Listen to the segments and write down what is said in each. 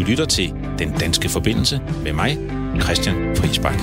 Du lytter til Den Danske Forbindelse med mig, Christian Friisbak.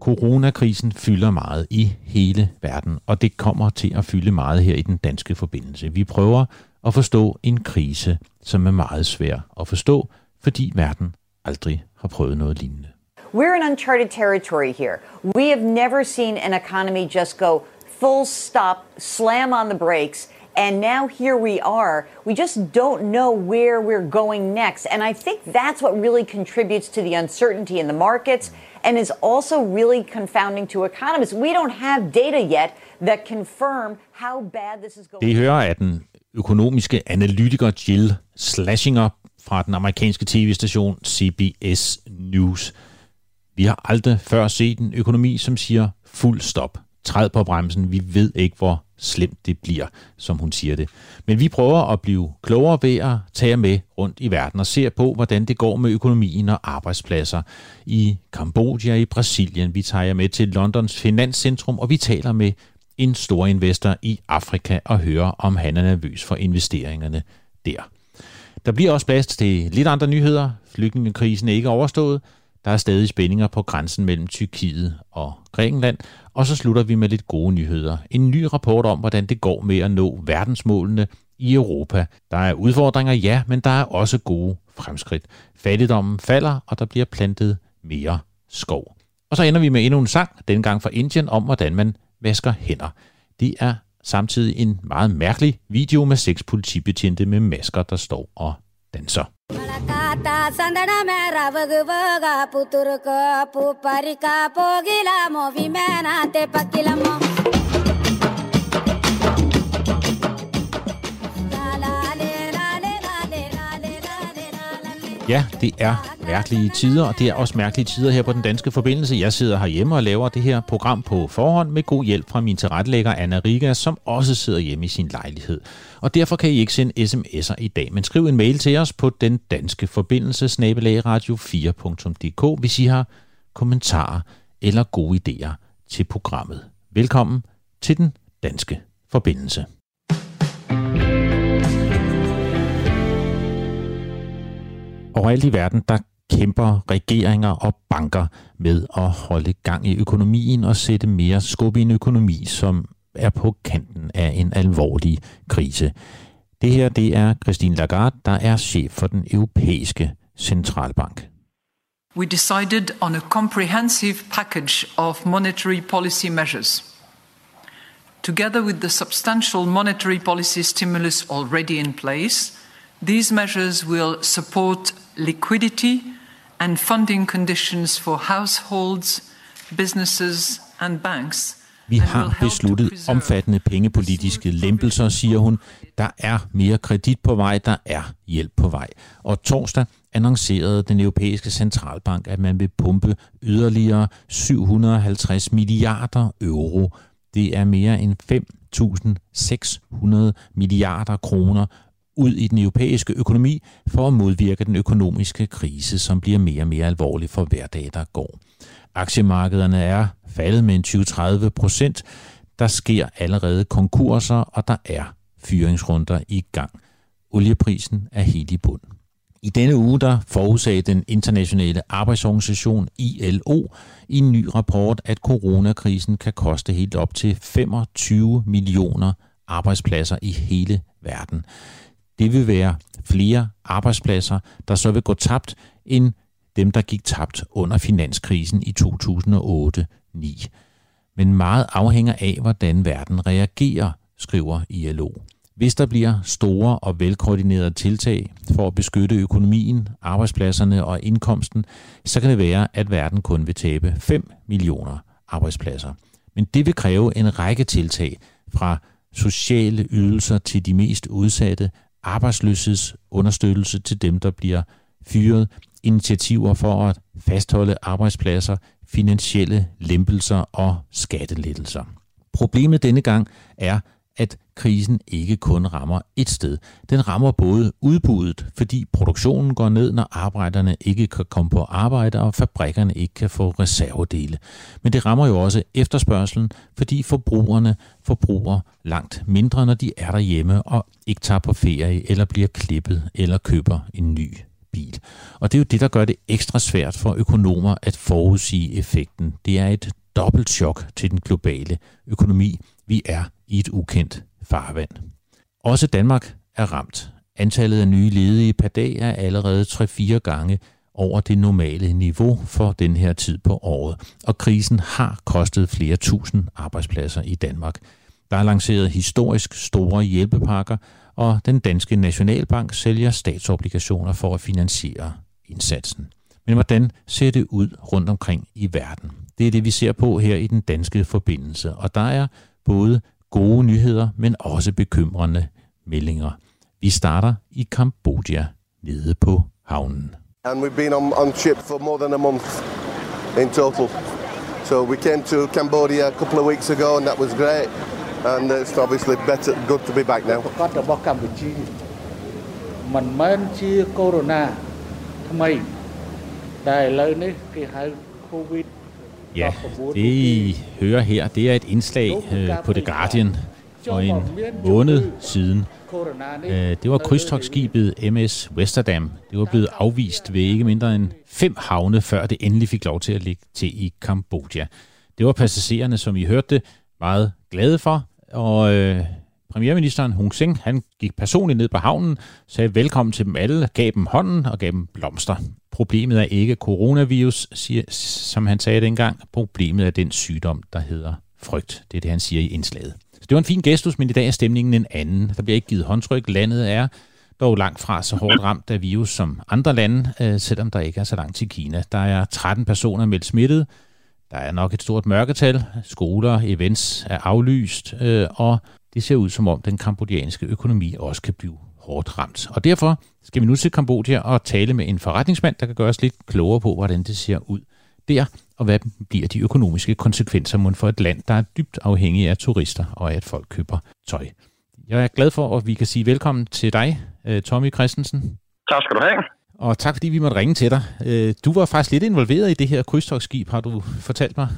Coronakrisen fylder meget i hele verden, og det kommer til at fylde meget her i den danske forbindelse. Vi prøver at forstå en krise, som er meget svær at forstå, fordi verden aldrig har prøvet noget lignende. We're in uncharted territory here. We have never seen an economy just go full stop, slam on the brakes, and now here we are. We just don't know where we're going next. And I think that's what really contributes to the uncertainty in the markets and is also really confounding to economists. We don't have data yet that confirm how bad this is going. Det hører af den økonomiske analytiker Jill Slashinger fra den amerikanske tv-station CBS News. Vi har aldrig før set en økonomi, som siger fuld stop. Træd på bremsen. Vi ved ikke, hvor slemt det bliver, som hun siger det. Men vi prøver at blive klogere ved at tage med rundt i verden og se på, hvordan det går med økonomien og arbejdspladser i Kambodja, i Brasilien. Vi tager med til Londons finanscentrum, og vi taler med en stor investor i Afrika og hører, om han er nervøs for investeringerne der. Der bliver også plads til lidt andre nyheder. Flygtningekrisen er ikke overstået. Der er stadig spændinger på grænsen mellem Tyrkiet og Grækenland. Og så slutter vi med lidt gode nyheder. En ny rapport om, hvordan det går med at nå verdensmålene i Europa. Der er udfordringer, ja, men der er også gode fremskridt. Fattigdommen falder, og der bliver plantet mere skov. Og så ender vi med endnu en sang, dengang fra Indien, om hvordan man vasker hænder. Det er samtidig en meget mærkelig video med seks politibetjente med masker, der står og danser. சந்தனமே ரவகு போக புத்துருக்கோ பூ பறிக்கா போகிலாமோ விமேனாத்தே பக்கிலமோ Ja, det er mærkelige tider, og det er også mærkelige tider her på den danske forbindelse. Jeg sidder herhjemme og laver det her program på forhånd med god hjælp fra min tilrettelægger Anna Riga, som også sidder hjemme i sin lejlighed. Og derfor kan I ikke sende sms'er i dag, men skriv en mail til os på den danske forbindelse snabelagradio4.dk, hvis I har kommentarer eller gode idéer til programmet. Velkommen til den danske forbindelse. Overalt i verden, der kæmper regeringer og banker med at holde gang i økonomien og sætte mere skub i en økonomi, som er på kanten af en alvorlig krise. Det her det er Christine Lagarde, der er chef for den europæiske centralbank. We decided on a comprehensive package of monetary policy measures. Together with the substantial monetary policy stimulus already in place, these measures will support liquidity and funding conditions for households, businesses and banks. Vi har besluttet omfattende pengepolitiske lempelser, siger hun. Der er mere kredit på vej, der er hjælp på vej. Og torsdag annoncerede den europæiske centralbank, at man vil pumpe yderligere 750 milliarder euro. Det er mere end 5.600 milliarder kroner ud i den europæiske økonomi for at modvirke den økonomiske krise, som bliver mere og mere alvorlig for hver dag, der går. Aktiemarkederne er faldet med en 20-30 procent. Der sker allerede konkurser, og der er fyringsrunder i gang. Olieprisen er helt i bund. I denne uge der forudsagde den internationale arbejdsorganisation ILO i en ny rapport, at coronakrisen kan koste helt op til 25 millioner arbejdspladser i hele verden. Det vil være flere arbejdspladser, der så vil gå tabt, end dem, der gik tabt under finanskrisen i 2008-9. Men meget afhænger af, hvordan verden reagerer, skriver ILO. Hvis der bliver store og velkoordinerede tiltag for at beskytte økonomien, arbejdspladserne og indkomsten, så kan det være, at verden kun vil tabe 5 millioner arbejdspladser. Men det vil kræve en række tiltag fra sociale ydelser til de mest udsatte, arbejdsløshedsunderstøttelse til dem, der bliver fyret, initiativer for at fastholde arbejdspladser, finansielle lempelser og skattelettelser. Problemet denne gang er, at krisen ikke kun rammer et sted. Den rammer både udbuddet, fordi produktionen går ned, når arbejderne ikke kan komme på arbejde, og fabrikkerne ikke kan få reservedele. Men det rammer jo også efterspørgselen, fordi forbrugerne forbruger langt mindre, når de er derhjemme og ikke tager på ferie, eller bliver klippet, eller køber en ny bil. Og det er jo det, der gør det ekstra svært for økonomer at forudsige effekten. Det er et dobbelt chok til den globale økonomi. Vi er i et ukendt farvand. Også Danmark er ramt. Antallet af nye ledige per dag er allerede 3-4 gange over det normale niveau for den her tid på året, og krisen har kostet flere tusind arbejdspladser i Danmark. Der er lanceret historisk store hjælpepakker, og den danske Nationalbank sælger statsobligationer for at finansiere indsatsen. Men hvordan ser det ud rundt omkring i verden? Det er det, vi ser på her i den danske forbindelse, og der er både gode nyheder, men også bekymrende meldinger. Vi starter i Kambodja, nede på havnen. And we've been on, on ship for more than a month in total. So we came to Cambodia a couple of weeks ago and that was great. And it's obviously better, good to be back now. គាត់របស់កម្ពុជាមិនមែនជាកូវីដថ្មីតែឥឡូវនេះគេហៅ COVID Ja, det I hører her, det er et indslag øh, på The Guardian for en måned siden. Øh, det var krydstogsskibet MS Westerdam. Det var blevet afvist ved ikke mindre end fem havne, før det endelig fik lov til at ligge til i Kambodja. Det var passagererne, som I hørte det, meget glade for, og øh, premierministeren Hun Sen, han gik personligt ned på havnen, sagde velkommen til dem alle, gav dem hånden og gav dem blomster. Problemet er ikke coronavirus, siger, som han sagde dengang. Problemet er den sygdom, der hedder frygt. Det er det, han siger i indslaget. Så det var en fin gestus, men i dag er stemningen en anden. Der bliver ikke givet håndtryk. Landet er dog langt fra så hårdt ramt af virus som andre lande, øh, selvom der ikke er så langt til Kina. Der er 13 personer meldt smittet. Der er nok et stort mørketal. Skoler, events er aflyst, øh, og det ser ud som om den kambodjanske økonomi også kan blive hårdt ramt. Og derfor skal vi nu til Kambodja og tale med en forretningsmand, der kan gøre os lidt klogere på, hvordan det ser ud der, og hvad bliver de økonomiske konsekvenser for et land, der er dybt afhængig af turister og af, at folk køber tøj. Jeg er glad for, at vi kan sige velkommen til dig, øh, Tommy Christensen. Tak skal du have. Og tak fordi vi måtte ringe til dig. Øh, du var faktisk lidt involveret i det her krydstogsskib, har du fortalt mig.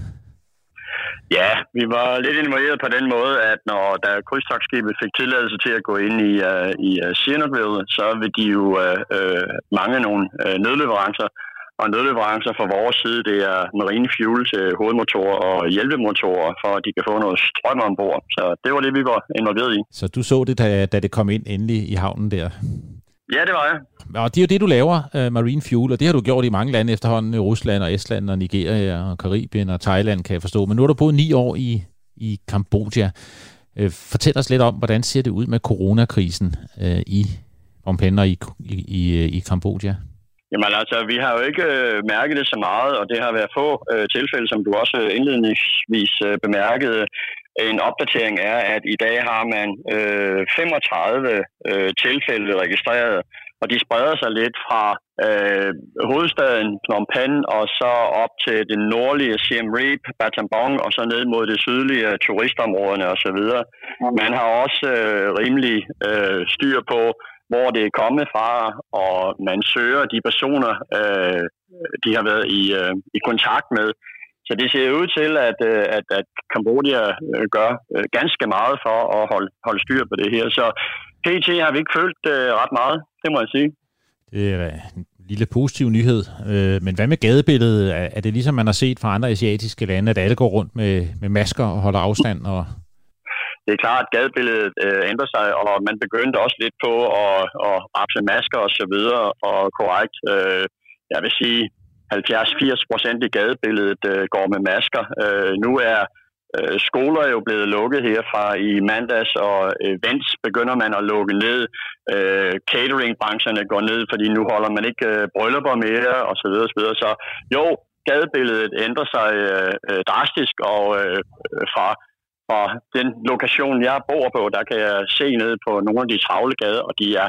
Ja, vi var lidt involveret på den måde, at når da krydstogsskibet fik tilladelse til at gå ind i, uh, i øh, uh, Sihanoukville, så vil de jo uh, uh, mange nogle uh, nødleverancer. Og nødleverancer fra vores side, det er marine fuel til hovedmotorer og hjælpemotorer, for at de kan få noget strøm ombord. Så det var det, vi var involveret i. Så du så det, da, da det kom ind endelig i havnen der? Ja, det var jeg. Og det er jo det, du laver, uh, marine fuel, og det har du gjort i mange lande efterhånden, i Rusland og Estland og Nigeria og Karibien og Thailand, kan jeg forstå. Men nu har du boet ni år i, i Kambodja. Uh, fortæl os lidt om, hvordan ser det ud med coronakrisen uh, i Phnom Penh og i, i, i, i Kambodja? Jamen altså, vi har jo ikke øh, mærket det så meget, og det har været få øh, tilfælde, som du også indledningsvis øh, bemærkede. En opdatering er, at i dag har man øh, 35 øh, tilfælde registreret, og de spreder sig lidt fra øh, hovedstaden Phnom Penh og så op til det nordlige Siem Reap, Battambang og så ned mod det sydlige turistområderne osv. Man har også øh, rimelig øh, styr på, hvor det er kommet fra, og man søger de personer, øh, de har været i, øh, i kontakt med. Så det ser ud til, at, øh, at, at Kambodja øh, gør øh, ganske meget for at holde, holde styr på det her. Så PT har vi ikke følt ret meget, det må jeg sige. Det er en lille positiv nyhed. Men hvad med gadebilledet? Er det ligesom man har set fra andre asiatiske lande, at alle går rundt med, med masker og holder afstand? Og... Det er klart, at gadebilledet øh, ændrer sig, og man begyndte også lidt på at, at rapse masker og så videre, og korrekt, øh, jeg vil sige, 70-80 procent i gadebilledet øh, går med masker. Øh, nu er øh, skoler er jo blevet lukket her fra i mandags, og events begynder man at lukke ned. Øh, cateringbrancherne går ned, fordi nu holder man ikke øh, bryllupper mere, og så videre, så videre. Så jo, gadebilledet ændrer sig øh, øh, drastisk, og øh, fra, fra den lokation, jeg bor på, der kan jeg se ned på nogle af de travle gader, og de er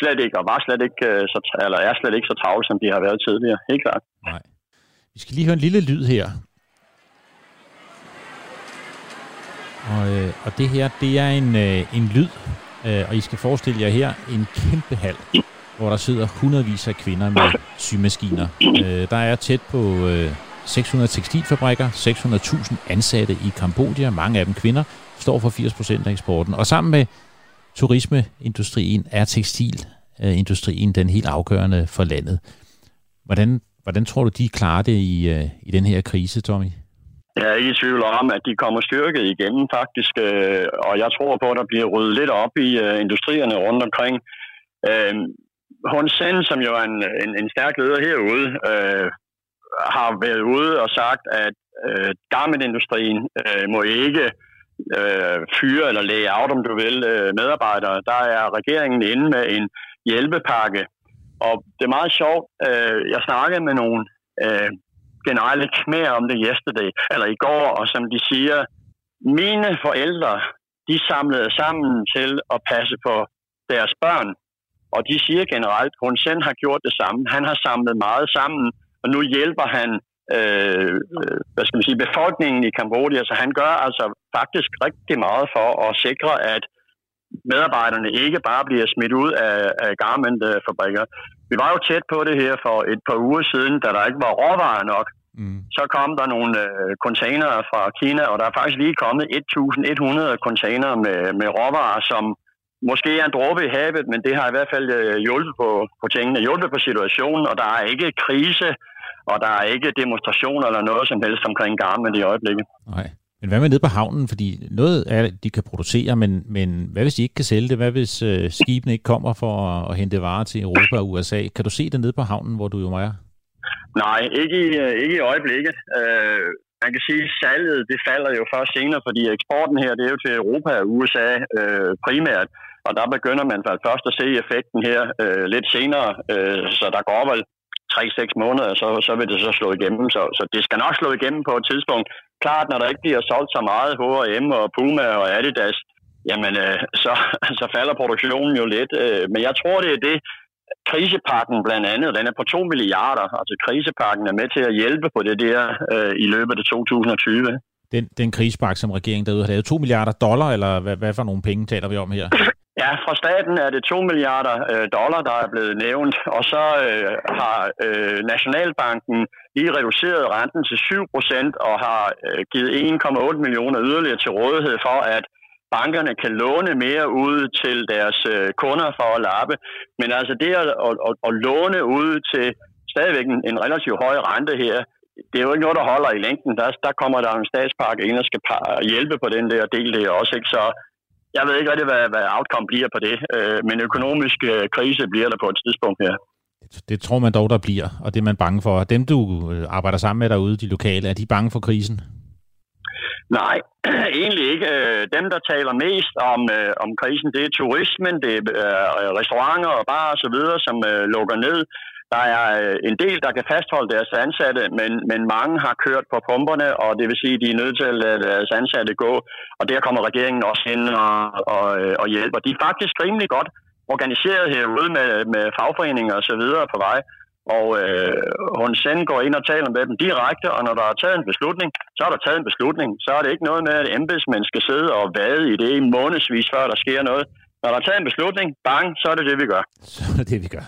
slet ikke, og var slet ikke, øh, så, eller er slet ikke så travle, som de har været tidligere. Helt klart. Nej. Vi skal lige høre en lille lyd her. Og, øh, og det her, det er en, øh, en lyd, øh, og I skal forestille jer her en kæmpe hal, hvor der sidder hundredvis af kvinder med symaskiner. Øh, der er tæt på øh, 600 tekstilfabrikker, 600.000 ansatte i Kambodja, mange af dem kvinder, står for 80% af eksporten. Og sammen med turismeindustrien er tekstilindustrien den helt afgørende for landet. Hvordan, hvordan tror du, de klarer det i, øh, i den her krise, Tommy? Jeg er ikke i tvivl om, at de kommer styrket igennem faktisk, øh, og jeg tror på, at der bliver ryddet lidt op i øh, industrierne rundt omkring. Øh, Hun Sen, som jo er en, en, en stærk leder herude, øh, har været ude og sagt, at øh, garmentindustrien øh, må ikke øh, øh, fyre eller læge out, om du vil, øh, medarbejdere. Der er regeringen inde med en hjælpepakke, og det er meget sjovt. Øh, jeg snakkede med nogle øh, generelle mere om det yesterday, eller i går, og som de siger, mine forældre, de samlede sammen til at passe på deres børn, og de siger generelt, hun selv har gjort det samme. Han har samlet meget sammen, og nu hjælper han øh, hvad skal man sige, befolkningen i Kambodja, så han gør altså faktisk rigtig meget for at sikre, at medarbejderne ikke bare bliver smidt ud af, af garmentfabrikker. Vi var jo tæt på det her for et par uger siden, da der ikke var råvarer nok. Mm. Så kom der nogle øh, containere fra Kina, og der er faktisk lige kommet 1.100 containere med, med råvarer, som måske er en dråbe i havet, men det har i hvert fald øh, hjulpet på, på tingene, hjulpet på situationen, og der er ikke krise, og der er ikke demonstrationer eller noget som helst omkring garmen i øjeblikket. Nej. Men hvad med nede på havnen? Fordi noget er, de kan producere, men, men hvad hvis de ikke kan sælge det? Hvad hvis øh, skibene ikke kommer for at, at hente varer til Europa og USA? Kan du se det nede på havnen, hvor du jo er? Nej, ikke i, øh, ikke i øjeblikket. Øh, man kan sige, at salget det falder jo først senere, fordi eksporten her, det er jo til Europa og USA øh, primært, og der begynder man først at se effekten her øh, lidt senere, øh, så der går vel 3-6 måneder, så, så vil det så slå igennem. Så, så det skal nok slå igennem på et tidspunkt. Klart, når der ikke bliver solgt så meget H&M og Puma og Adidas, jamen øh, så, så falder produktionen jo lidt. Øh, men jeg tror, det er det, krisepakken blandt andet, den er på 2 milliarder. Altså krisepakken er med til at hjælpe på det der øh, i løbet af 2020. Den, den krisepakke, som regeringen derude har lavet, 2 milliarder dollar, eller hvad, hvad for nogle penge taler vi om her? Ja, fra staten er det 2 milliarder øh, dollar, der er blevet nævnt, og så øh, har øh, Nationalbanken lige reduceret renten til 7 procent og har øh, givet 1,8 millioner yderligere til rådighed for, at bankerne kan låne mere ud til deres øh, kunder for at lappe. Men altså det at, at, at, at låne ud til stadigvæk en, en relativt høj rente her, det er jo ikke noget, der holder i længden. Der, der kommer der en statspakke ind og skal hjælpe på den der del der også. Ikke? Så jeg ved ikke rigtig, hvad, hvad outcome bliver på det, øh, men økonomisk øh, krise bliver der på et tidspunkt her. Det tror man dog, der bliver, og det er man bange for. Dem, du øh, arbejder sammen med derude, de lokale, er de bange for krisen? Nej, egentlig ikke. Øh, dem, der taler mest om, øh, om krisen, det er turismen, det er øh, restauranter og bar og så videre, som øh, lukker ned. Der er øh, en del, der kan fastholde deres ansatte, men, men mange har kørt på pumperne, og det vil sige, at de er nødt til at lade deres ansatte gå. Og der kommer regeringen også ind og, og, øh, og hjælper. De er faktisk rimelig godt organiseret herude med, med fagforeninger og så videre på vej. Og øh, hun send går ind og taler med dem direkte, og når der er taget en beslutning, så er der taget en beslutning. Så er det ikke noget med, at embedsmænd skal sidde og vade i det i månedsvis, før der sker noget. Når der er taget en beslutning, bang, så er det det, vi gør. Så er det det, vi gør.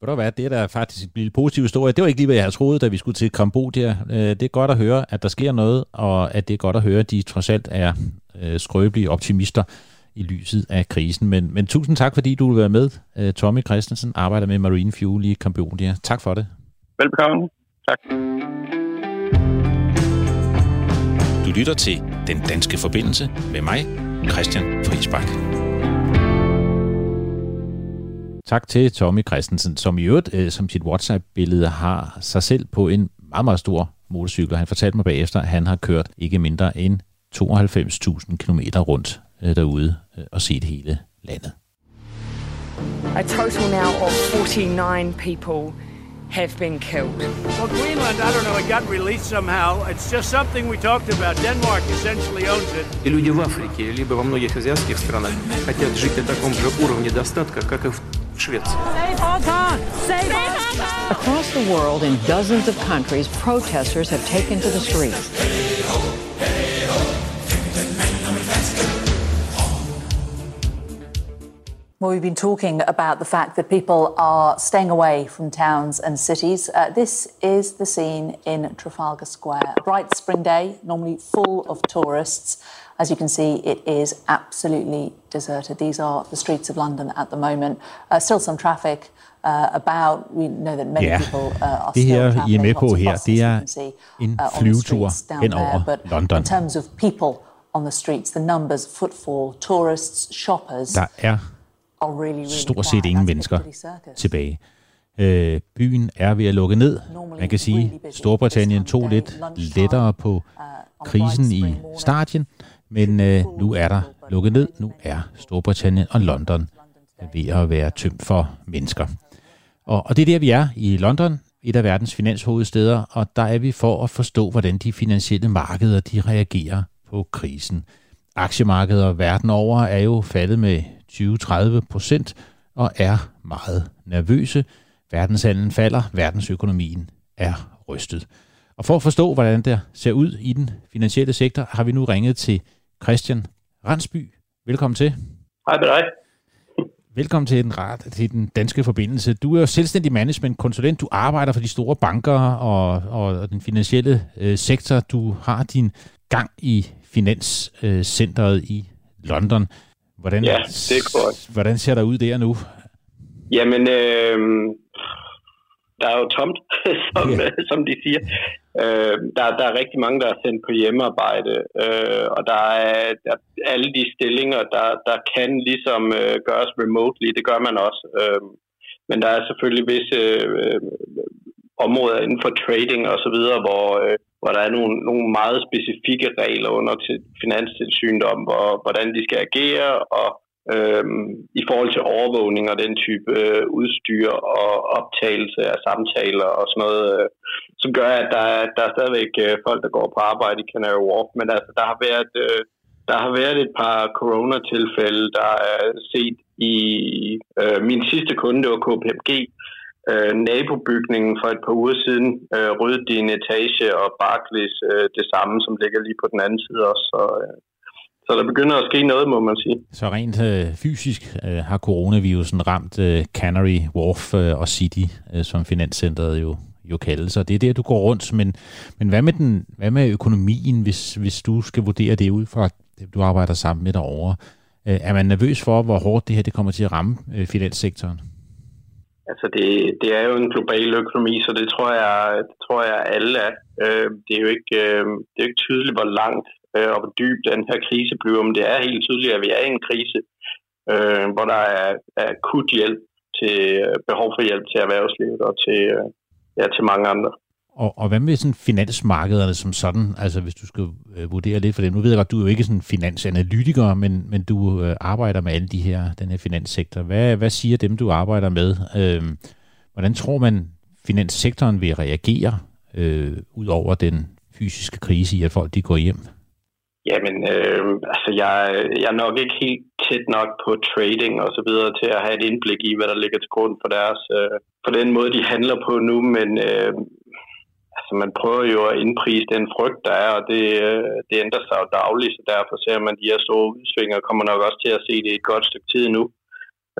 Ved du hvad, det er da faktisk en lille positiv historie. Det var ikke lige, hvad jeg havde troet, da vi skulle til Kambodja. Øh, det er godt at høre, at der sker noget, og at det er godt at høre, at de trods alt er øh, skrøbelige optimister i lyset af krisen. Men, men tusind tak, fordi du vil være med. Øh, Tommy Christensen arbejder med Marine Fuel i Kambodja. Tak for det. Velbekomme. Tak. Du lytter til Den Danske Forbindelse med mig, Christian Friisbak. Tak til Tommy Christensen, som i øvrigt øh, som sit WhatsApp-billede har sig selv på en meget, meget stor motorcykel. Han fortalte mig bagefter, at han har kørt ikke mindre end 92.000 km rundt øh, derude øh, og set hele landet. A total now of 49 people have been killed. Well, Greenland, I don't know, it got released somehow. It's just something we talked about. Denmark essentially owns it. И люди в Африке, либо во многих азиатских странах хотят жить на таком же уровне достатка, как и в Across the world, in dozens of countries, protesters have taken to the streets. Well, we've been talking about the fact that people are staying away from towns and cities. Uh, this is the scene in Trafalgar Square. A bright spring day, normally full of tourists. As you can see, it is absolutely deserted. These are the streets of London at the moment. Uh, still some traffic uh, about. We know that many Ja, people uh, are det still her, I er med på her, det er en uh, flyvetur hen over But London. In terms of people on the streets, the numbers, footfall, tourists, shoppers Der er are really, really stort set ingen mennesker tilbage. Øh, byen er ved at lukke ned. Man kan sige, at Storbritannien tog lidt lettere på krisen i starten, men øh, nu er der lukket ned. Nu er Storbritannien og London ved at være tømt for mennesker. Og, og det er der, vi er i London, et af verdens finanshovedsteder, og der er vi for at forstå, hvordan de finansielle markeder de reagerer på krisen. Aktiemarkeder verden over er jo faldet med 20-30 procent og er meget nervøse. Verdenshandlen falder, verdensøkonomien er rystet. Og for at forstå, hvordan det ser ud i den finansielle sektor, har vi nu ringet til Christian Ransby. Velkommen til. Hej med dig. Velkommen til den, til den danske forbindelse. Du er jo selvstændig management-konsulent. Du arbejder for de store banker og, og den finansielle øh, sektor. Du har din gang i finanscentret øh, i London. Hvordan, Ja, det er korrekt. Hvordan ser der ud der nu? Jamen, øh, der er jo tomt, som, Ja. som de siger. Øh, der, der er rigtig mange, der er sendt på hjemmearbejde, øh, og der er, der, alle de stillinger, der, der kan ligesom øh, gøres remotely, det gør man også. Øh, men der er selvfølgelig visse øh, områder inden for trading og så videre, hvor, øh, hvor der er nogle, nogle meget specifikke regler under til finanstilsynet om, hvor, hvordan de skal agere, og øhm, i forhold til overvågning og den type øh, udstyr og optagelse af samtaler og sådan noget, øh, som gør, at der, der er stadigvæk øh, folk, der går på arbejde i Canary Wharf, men altså, der har været... Øh, der har været et par coronatilfælde, der er set i øh, min sidste kunde, det var KPMG, øh, nabobygningen for et par uger siden, øh, ryddede de en etage, og Barclays øh, det samme, som ligger lige på den anden side også. Så, øh, så der begynder at ske noget, må man sige. Så rent øh, fysisk øh, har coronavirusen ramt øh, Canary Wharf øh, og City, øh, som finanscenteret jo, jo kaldes. Og det er der, du går rundt. Men, men hvad, med den, hvad med økonomien, hvis, hvis du skal vurdere det ud fra, det, du arbejder sammen med derovre? Øh, er man nervøs for, hvor hårdt det her det kommer til at ramme øh, finanssektoren? Altså det, det er jo en global økonomi, så det tror jeg, det tror jeg alle er. Øh, det er jo ikke, øh, det er jo ikke tydeligt, hvor langt øh, og hvor dyb den her krise bliver, men det er helt tydeligt, at vi er i en krise, øh, hvor der er, er akut hjælp til, øh, behov for hjælp til erhvervslivet og til, øh, ja, til mange andre. Og, og hvad med sådan finansmarkederne som sådan? Altså hvis du skal øh, vurdere lidt for det. Nu ved jeg godt, du er jo ikke sådan finansanalytiker, men, men du øh, arbejder med alle de her, den her finanssektor. Hvad, hvad siger dem, du arbejder med? Øh, hvordan tror man, finanssektoren vil reagere øh, ud over den fysiske krise i, at folk de går hjem? Jamen, øh, altså jeg, jeg er nok ikke helt tæt nok på trading og så videre til at have et indblik i, hvad der ligger til grund for deres, øh, for den måde, de handler på nu, men øh, altså man prøver jo at indprise den frygt, der er, og det, øh, det ændrer sig jo dagligt, så derfor ser man de her store udsving, og kommer nok også til at se det et godt stykke tid nu.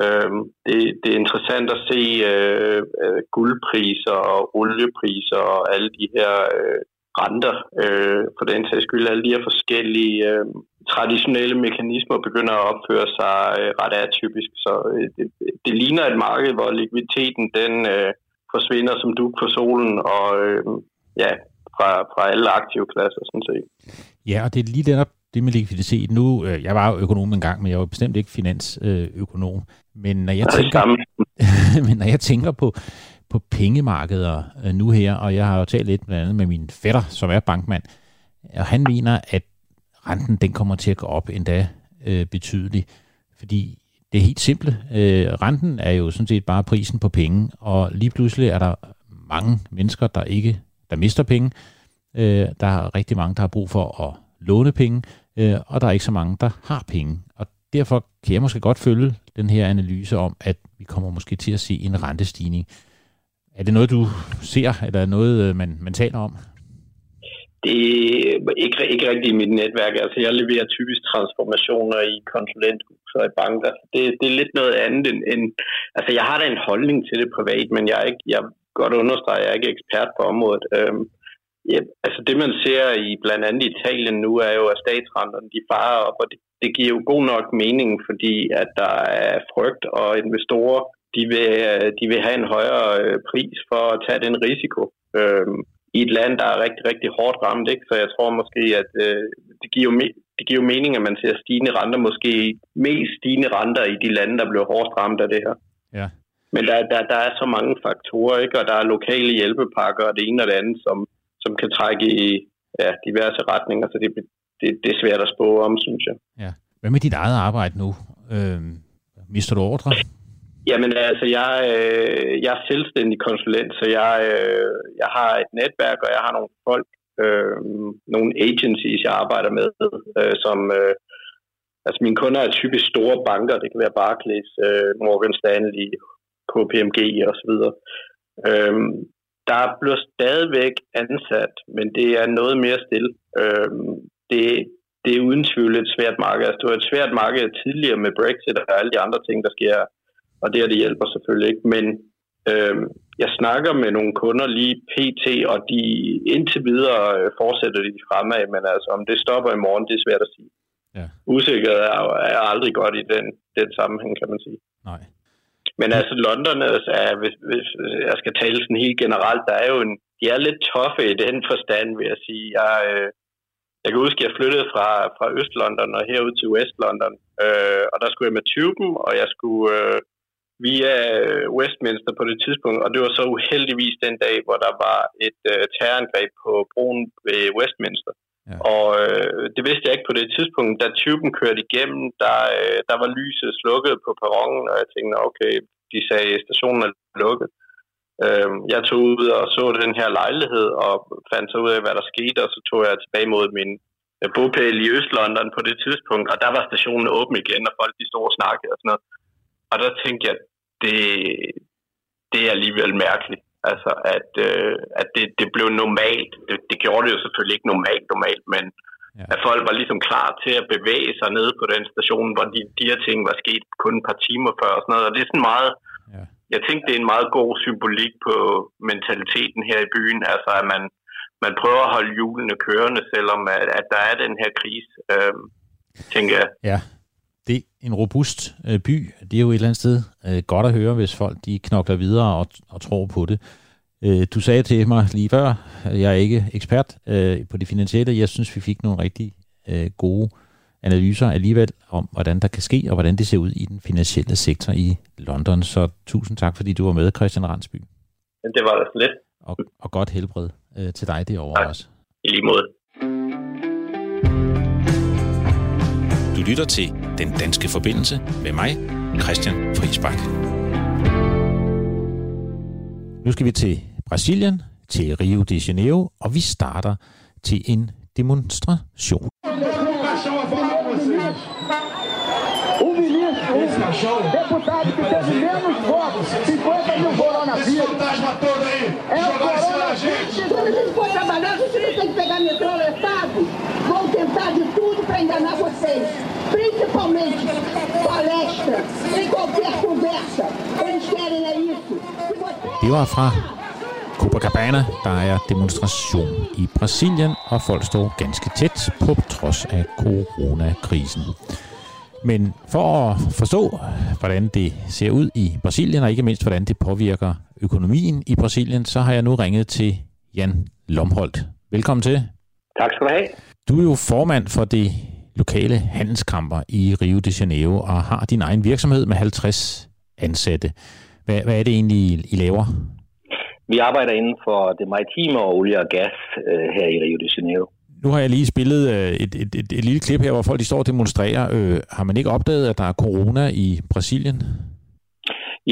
Øh, det, det er interessant at se øh, øh guldpriser og oliepriser og alle de her øh, renter, øh, for den sags skyld, alle de her forskellige øh, traditionelle mekanismer begynder at opføre sig øh, ret atypisk. Så øh, det, det ligner et marked, hvor likviditeten den øh, forsvinder som duk for solen, og øh, ja, fra, fra alle aktive klasser, sådan set. Ja, og det er lige netop det med likviditet. Nu, øh, jeg var jo økonom engang, men jeg var bestemt ikke finansøkonom. Men når jeg tænker, men når jeg tænker på, på pengemarkeder øh, nu her, og jeg har jo talt lidt blandt andet med min fætter, som er bankmand, og han mener, at renten den kommer til at gå op endda øh, betydeligt, fordi det er helt simpelt. Øh, renten er jo sådan set bare prisen på penge, og lige pludselig er der mange mennesker, der ikke der mister penge. Øh, der er rigtig mange, der har brug for at låne penge, øh, og der er ikke så mange, der har penge. Og derfor kan jeg måske godt følge den her analyse om, at vi kommer måske til at se en rentestigning. Er det noget, du ser, eller er noget, øh, man, man taler om? Det er ikke, ikke rigtigt i mit netværk. Altså, jeg leverer typisk transformationer i konsulenthuser og i banker. Det, det er lidt noget andet end, end... Altså, jeg har da en holdning til det privat, men jeg er ikke... Jeg godt understrege, jeg er ikke ekspert på området. Øhm, ja, altså det, man ser i blandt andet Italien nu, er jo, at statsrenterne de farer op, og det, det giver jo god nok mening, fordi at der er frygt, og investorer de vil, de vil have en højere øh, pris for at tage den risiko. Øhm, i et land, der er rigtig, rigtig hårdt ramt. Ikke? Så jeg tror måske, at øh, det, giver det giver mening, at man ser stigende renter, måske mest stigende renter i de lande, der blev hårdest ramt af det her. Ja. Men der, der, der er så mange faktorer, ikke? og der er lokale hjælpepakker og det ene og det andet, som, som kan trække i ja, diverse retninger, så det, det, det er svært at spå om, synes jeg. Ja. Hvad med dit eget arbejde nu? Øh, mister du ordre? Jamen altså, jeg, øh, jeg er selvstændig konsulent, så jeg, øh, jeg har et netværk, og jeg har nogle folk, øh, nogle agencies, jeg arbejder med, øh, som... Øh, altså mine kunder er typisk store banker, det kan være Barclays, øh, Morgan Stanley, KPMG og så videre. Øh, der bliver stadigvæk ansat, men det er noget mere stille. Øh, det, det er uden tvivl et svært marked. Altså, det var et svært marked tidligere med Brexit og alle de andre ting, der sker og det, det hjælper selvfølgelig ikke. Men øh, jeg snakker med nogle kunder lige pt, og de indtil videre øh, fortsætter de fremad, men altså om det stopper i morgen, det er svært at sige. Ja. Usikkerhed er, er aldrig godt i den, den sammenhæng, kan man sige. Nej. Men altså London, altså, er, hvis, hvis jeg skal tale sådan helt generelt, der er jo en, de er lidt toffe i den forstand, vil jeg sige. Jeg, øh, jeg kan huske, at jeg flyttede fra, fra Øst-London og herud til West-London, øh, og der skulle jeg med tuben, og jeg skulle øh, via Westminster på det tidspunkt, og det var så uheldigvis den dag, hvor der var et øh, terrorangreb på broen ved Westminster. Ja. Og øh, det vidste jeg ikke på det tidspunkt. Da typen kørte igennem, der, øh, der var lyset slukket på perronen, og jeg tænkte, okay, de sagde, at stationen er lukket. Øh, jeg tog ud og så den her lejlighed, og fandt så ud af, hvad der skete, og så tog jeg tilbage mod min øh, bopæl i Øst-London på det tidspunkt, og der var stationen åben igen, og folk de stod og snakkede og sådan noget. Og der tænkte jeg, det, det er alligevel mærkeligt. Altså, at, øh, at det, det blev normalt. Det, det gjorde det jo selvfølgelig ikke normalt, normalt, men ja. at folk var ligesom klar til at bevæge sig ned på den station, hvor de, de her ting var sket kun et par timer før og sådan noget. Og det er sådan meget... Ja. Jeg tænkte, det er en meget god symbolik på mentaliteten her i byen. Altså, at man, man prøver at holde hjulene kørende, selvom at, at der er den her krise, øh, tænker jeg. Ja, det er en robust øh, by. Det er jo et eller andet sted øh, godt at høre, hvis folk de knokler videre og, og tror på det. Øh, du sagde til mig lige før, at jeg er ikke ekspert øh, på det finansielle. Jeg synes, vi fik nogle rigtig øh, gode analyser alligevel om, hvordan der kan ske, og hvordan det ser ud i den finansielle sektor i London. Så tusind tak, fordi du var med, Christian Randsby. Det var da lidt. Og, og godt helbred øh, til dig derovre tak. også. I lige måde. Du lytter til Den Danske Forbindelse med mig, Christian Friisbak. Nu skal vi til Brasilien, til Rio de Janeiro, og vi starter til en demonstration. Esse cachorro, deputado que teve menos votos, 50 mil coronavírus. É para enganar vocês. Principalmente palestra, em qualquer conversa. Eles querem é isso. Det var fra Copacabana, der er demonstration i Brasilien, og folk står ganske tæt på trods af coronakrisen. Men for at forstå, hvordan det ser ud i Brasilien, og ikke mindst, hvordan det påvirker økonomien i Brasilien, så har jeg nu ringet til Jan Lomholdt. Velkommen til. Tak skal du have. Du er jo formand for det lokale handelskamper i Rio de Janeiro, og har din egen virksomhed med 50 ansatte. Hvad, hvad er det egentlig, I laver? Vi arbejder inden for det maritime og olie og gas øh, her i Rio de Janeiro. Nu har jeg lige spillet øh, et, et, et, et lille klip her, hvor folk de står og demonstrerer. Øh, har man ikke opdaget, at der er corona i Brasilien?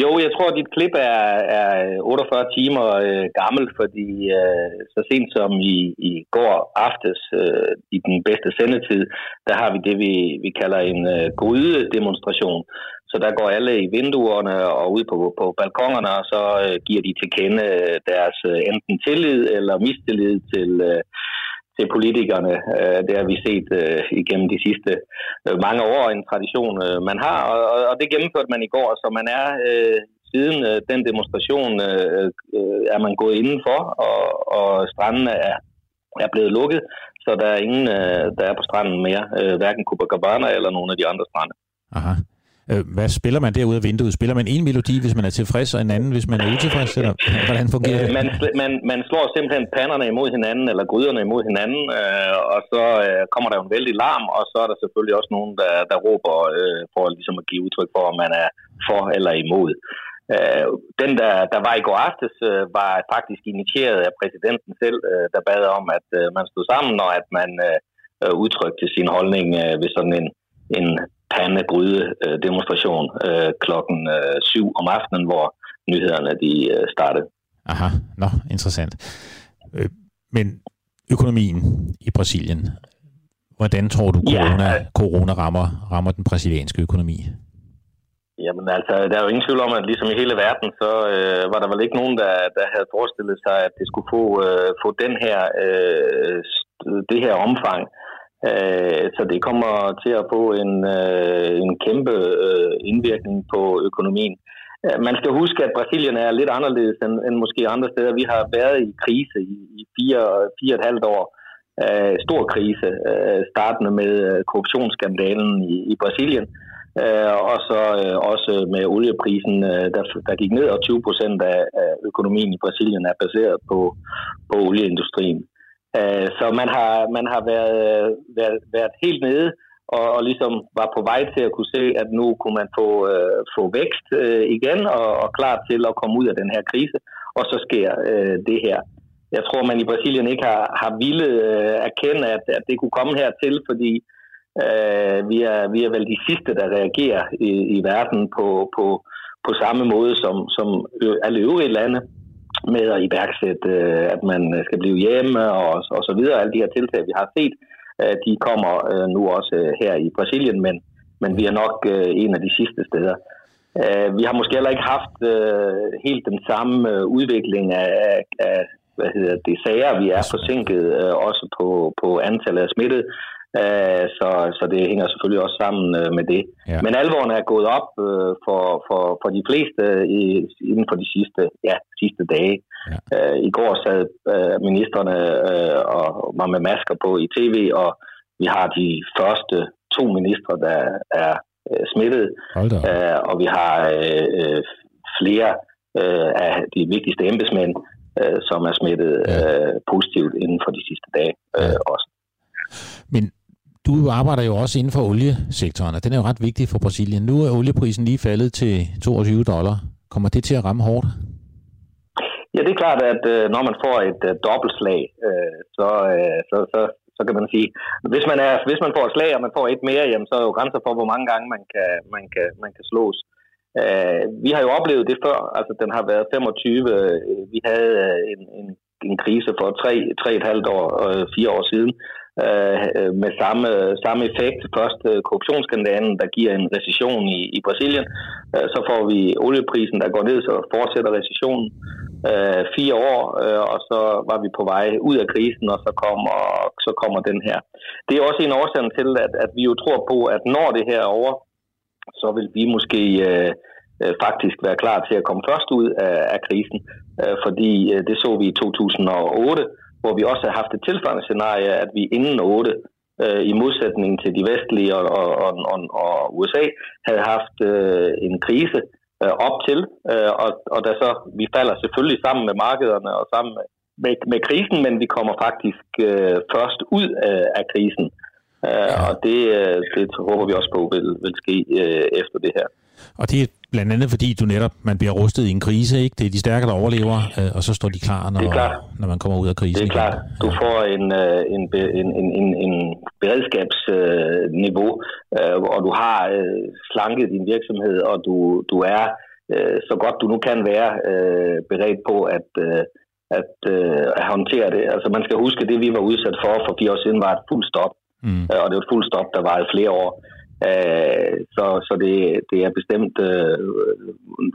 Jo, jeg tror, at dit klip er, er 48 timer øh, gammel, fordi øh, så sent som i, i går aftes, øh, i den bedste sendetid, der har vi det, vi, vi kalder en øh, gryde-demonstration. Så der går alle i vinduerne og ud på, på balkongerne, og så øh, giver de til kende øh, deres øh, enten tillid eller mistillid til... Øh, til politikerne. Øh, det har vi set øh, igennem de sidste øh, mange år, en tradition man har, og, og det gennemførte man i går, så man er siden den demonstration er man gået indenfor, og, og stranden er, er blevet lukket, så der er ingen, der er på stranden mere, hverken Copacabana eller nogle af de andre strande. Aha. Øh, hvad spiller man derude af vinduet? Spiller man en melodi, hvis man er tilfreds, og en anden, hvis man er utilfreds? Eller hvordan fungerer det? Øh, man, man, man slår simpelthen panderne imod hinanden, eller gryderne imod hinanden, øh, og så øh, kommer der jo en vældig larm, og så er der selvfølgelig også nogen, der, der råber øh, for ligesom at give udtryk for, om man er for eller imod. Øh, den, der, der var i går aftes, øh, var faktisk initieret af præsidenten selv, øh, der bad om, at øh, man stod sammen, og at man øh, udtrykte sin holdning øh, ved sådan en, en pandegryde øh, demonstration øh, klokken øh, syv om aftenen, hvor nyhederne de øh, startede. Aha, nå, interessant. Øh, men økonomien i Brasilien, hvordan tror du, corona, ja. corona rammer, rammer den brasilianske økonomi? Jamen altså, der er jo ingen tvivl om, at ligesom i hele verden, så øh, var der vel ikke nogen, der, der havde forestillet sig, at det skulle få, øh, få den her, øh, det her omfang. Øh, Øh, så det kommer til at få en, øh, en kæmpe øh, indvirkning på økonomien. Man skal huske, at Brasilien er lidt anderledes end, end måske andre steder. Vi har været i krise i, i fire, fire og et halvt år. Øh, stor krise, øh, startende med korruptionsskandalen i, i Brasilien, øh, og så øh, også med olieprisen, øh, der, der gik ned, og 20 procent af, af økonomien i Brasilien er baseret på, på olieindustrien. Øh, så man har, man har været, været, været helt nede og, og ligesom var på vej til at kunne se, at nu kunne man få, øh, få vækst øh, igen og, og klar til at komme ud af den her krise. Og så sker øh, det her. Jeg tror, man i Brasilien ikke har, har ville øh, erkende, at, at det kunne komme hertil, fordi øh, vi, er, vi er vel de sidste, der reagerer i, i verden på, på, på samme måde som, som alle øvrige lande med at iværksætte, øh, at man øh, skal blive hjemme og, og så videre. Alle de her tiltag, vi har set, øh, de kommer øh, nu også øh, her i Brasilien, men, men vi er nok øh, en af de sidste steder. Vi har måske heller ikke haft helt den samme udvikling af, af hvad hedder det, sager. Vi er forsinket også på, på antallet af smittede. Øh, så, så det hænger selvfølgelig også sammen øh, med det. Ja. Men alvoren er gået op øh, for, for, for de fleste i, inden for de sidste, ja, sidste dage. Ja. I går sad ministerne og var med masker på i tv, og vi har de første to ministre, der er smittet, og vi har flere af de vigtigste embedsmænd, som er smittet ja. positivt inden for de sidste dage ja. også. Men du arbejder jo også inden for oliesektoren, og den er jo ret vigtig for Brasilien. Nu er olieprisen lige faldet til 22 dollar. Kommer det til at ramme hårdt? Ja, det er klart, at øh, når man får et uh, dobbeltslag, øh, så, øh, så, så, så kan man sige, hvis man, er, hvis man får et slag, og man får et mere, jamen, så er jo grænser for, hvor mange gange man kan, man kan, man kan slås. Vi har jo oplevet det før, altså den har været 25, vi havde en, en, en krise for 3, 3,5 år, uh, fire år siden, Øh, øh, med samme, samme effekt. Først øh, korruptionsskandalen, der giver en recession i, i Brasilien. Øh, så får vi olieprisen, der går ned, så fortsætter recessionen øh, fire år, øh, og så var vi på vej ud af krisen, og så kommer, så kommer den her. Det er også en årsag til, at, at vi jo tror på, at når det her er over, så vil vi måske... Øh, øh faktisk være klar til at komme først ud af, af krisen, øh, fordi øh, det så vi i 2008, hvor vi også har haft et tilsvarende scenarie, at vi inden 8, øh, i modsætning til de vestlige og, og, og, og USA, havde haft øh, en krise øh, op til, øh, og, og da så, vi falder selvfølgelig sammen med markederne og sammen med, med, med krisen, men vi kommer faktisk øh, først ud af, af krisen. Øh, og det, øh, det håber vi også på vil, vil ske øh, efter det her. Og det er blandt andet fordi, du netop, man bliver rustet i en krise, ikke? Det er de stærke, der overlever, øh, og så står de klar, når, når man kommer ud af krisen. Det er klart. Du får en, øh, en, en, en, en, en beredskabsniveau, øh, og du har slanket din virksomhed, og du, du er så godt du nu kan være beredt på at, at, at håndtere det. Altså man skal huske, det vi var udsat for for fire år siden var et fuldt stop. Mm. Og det var et fuldt stop, der var i flere år. Øh, så så det, det er bestemt øh,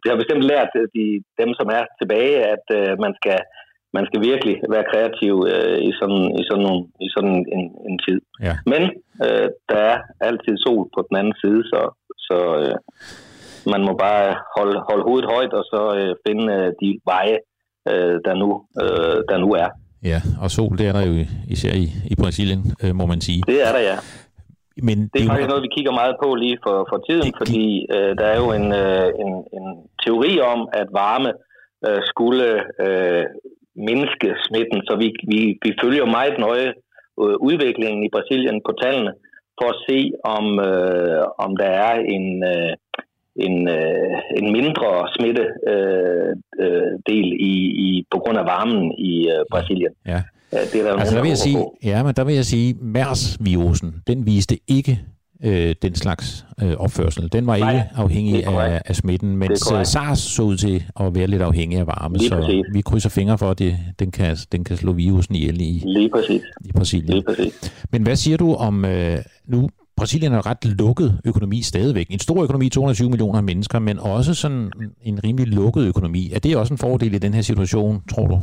det har bestemt lært de, dem, som er tilbage, at øh, man skal man skal virkelig være kreativ øh, i sådan, i sådan, nogle, i sådan en, en tid. Ja. Men øh, der er altid sol på den anden side, så, så øh, man må bare holde, holde hovedet højt og så øh, finde øh, de veje, øh, der, nu, øh, der nu er. Ja, og sol, det er der jo især i, i Brasilien, øh, må man sige. Det er der, ja. Men det er, det faktisk noget, vi kigger meget på lige for, for tiden, fordi øh, der er jo en, øh, en, en teori om, at varme øh, skulle øh, mindske smitten, så vi, vi, vi følger meget nøje øh, udviklingen i Brasilien på tallene, for at se, om, øh, om der er en, øh, en, øh, en mindre smitte øh, øh, del i, i, på grund af varmen i øh, Brasilien. Ja. Det er der altså, der vil jeg sige, ja, men der vil jeg sige, MERS-virusen, den viste ikke øh, den slags øh, opførsel. Den var Nej, ikke afhængig af, af smitten, mens øh, SARS så ud til at være lidt afhængig af varme, Lige så præcis. vi krydser fingre for, at det, den, kan, den kan slå virusen ihjel i, Lige præcis. i Brasilien. Lige præcis. Men hvad siger du om øh, nu? Brasilien er en ret lukket økonomi stadigvæk. En stor økonomi, 220 millioner mennesker, men også sådan en rimelig lukket økonomi. Er det også en fordel i den her situation, tror du?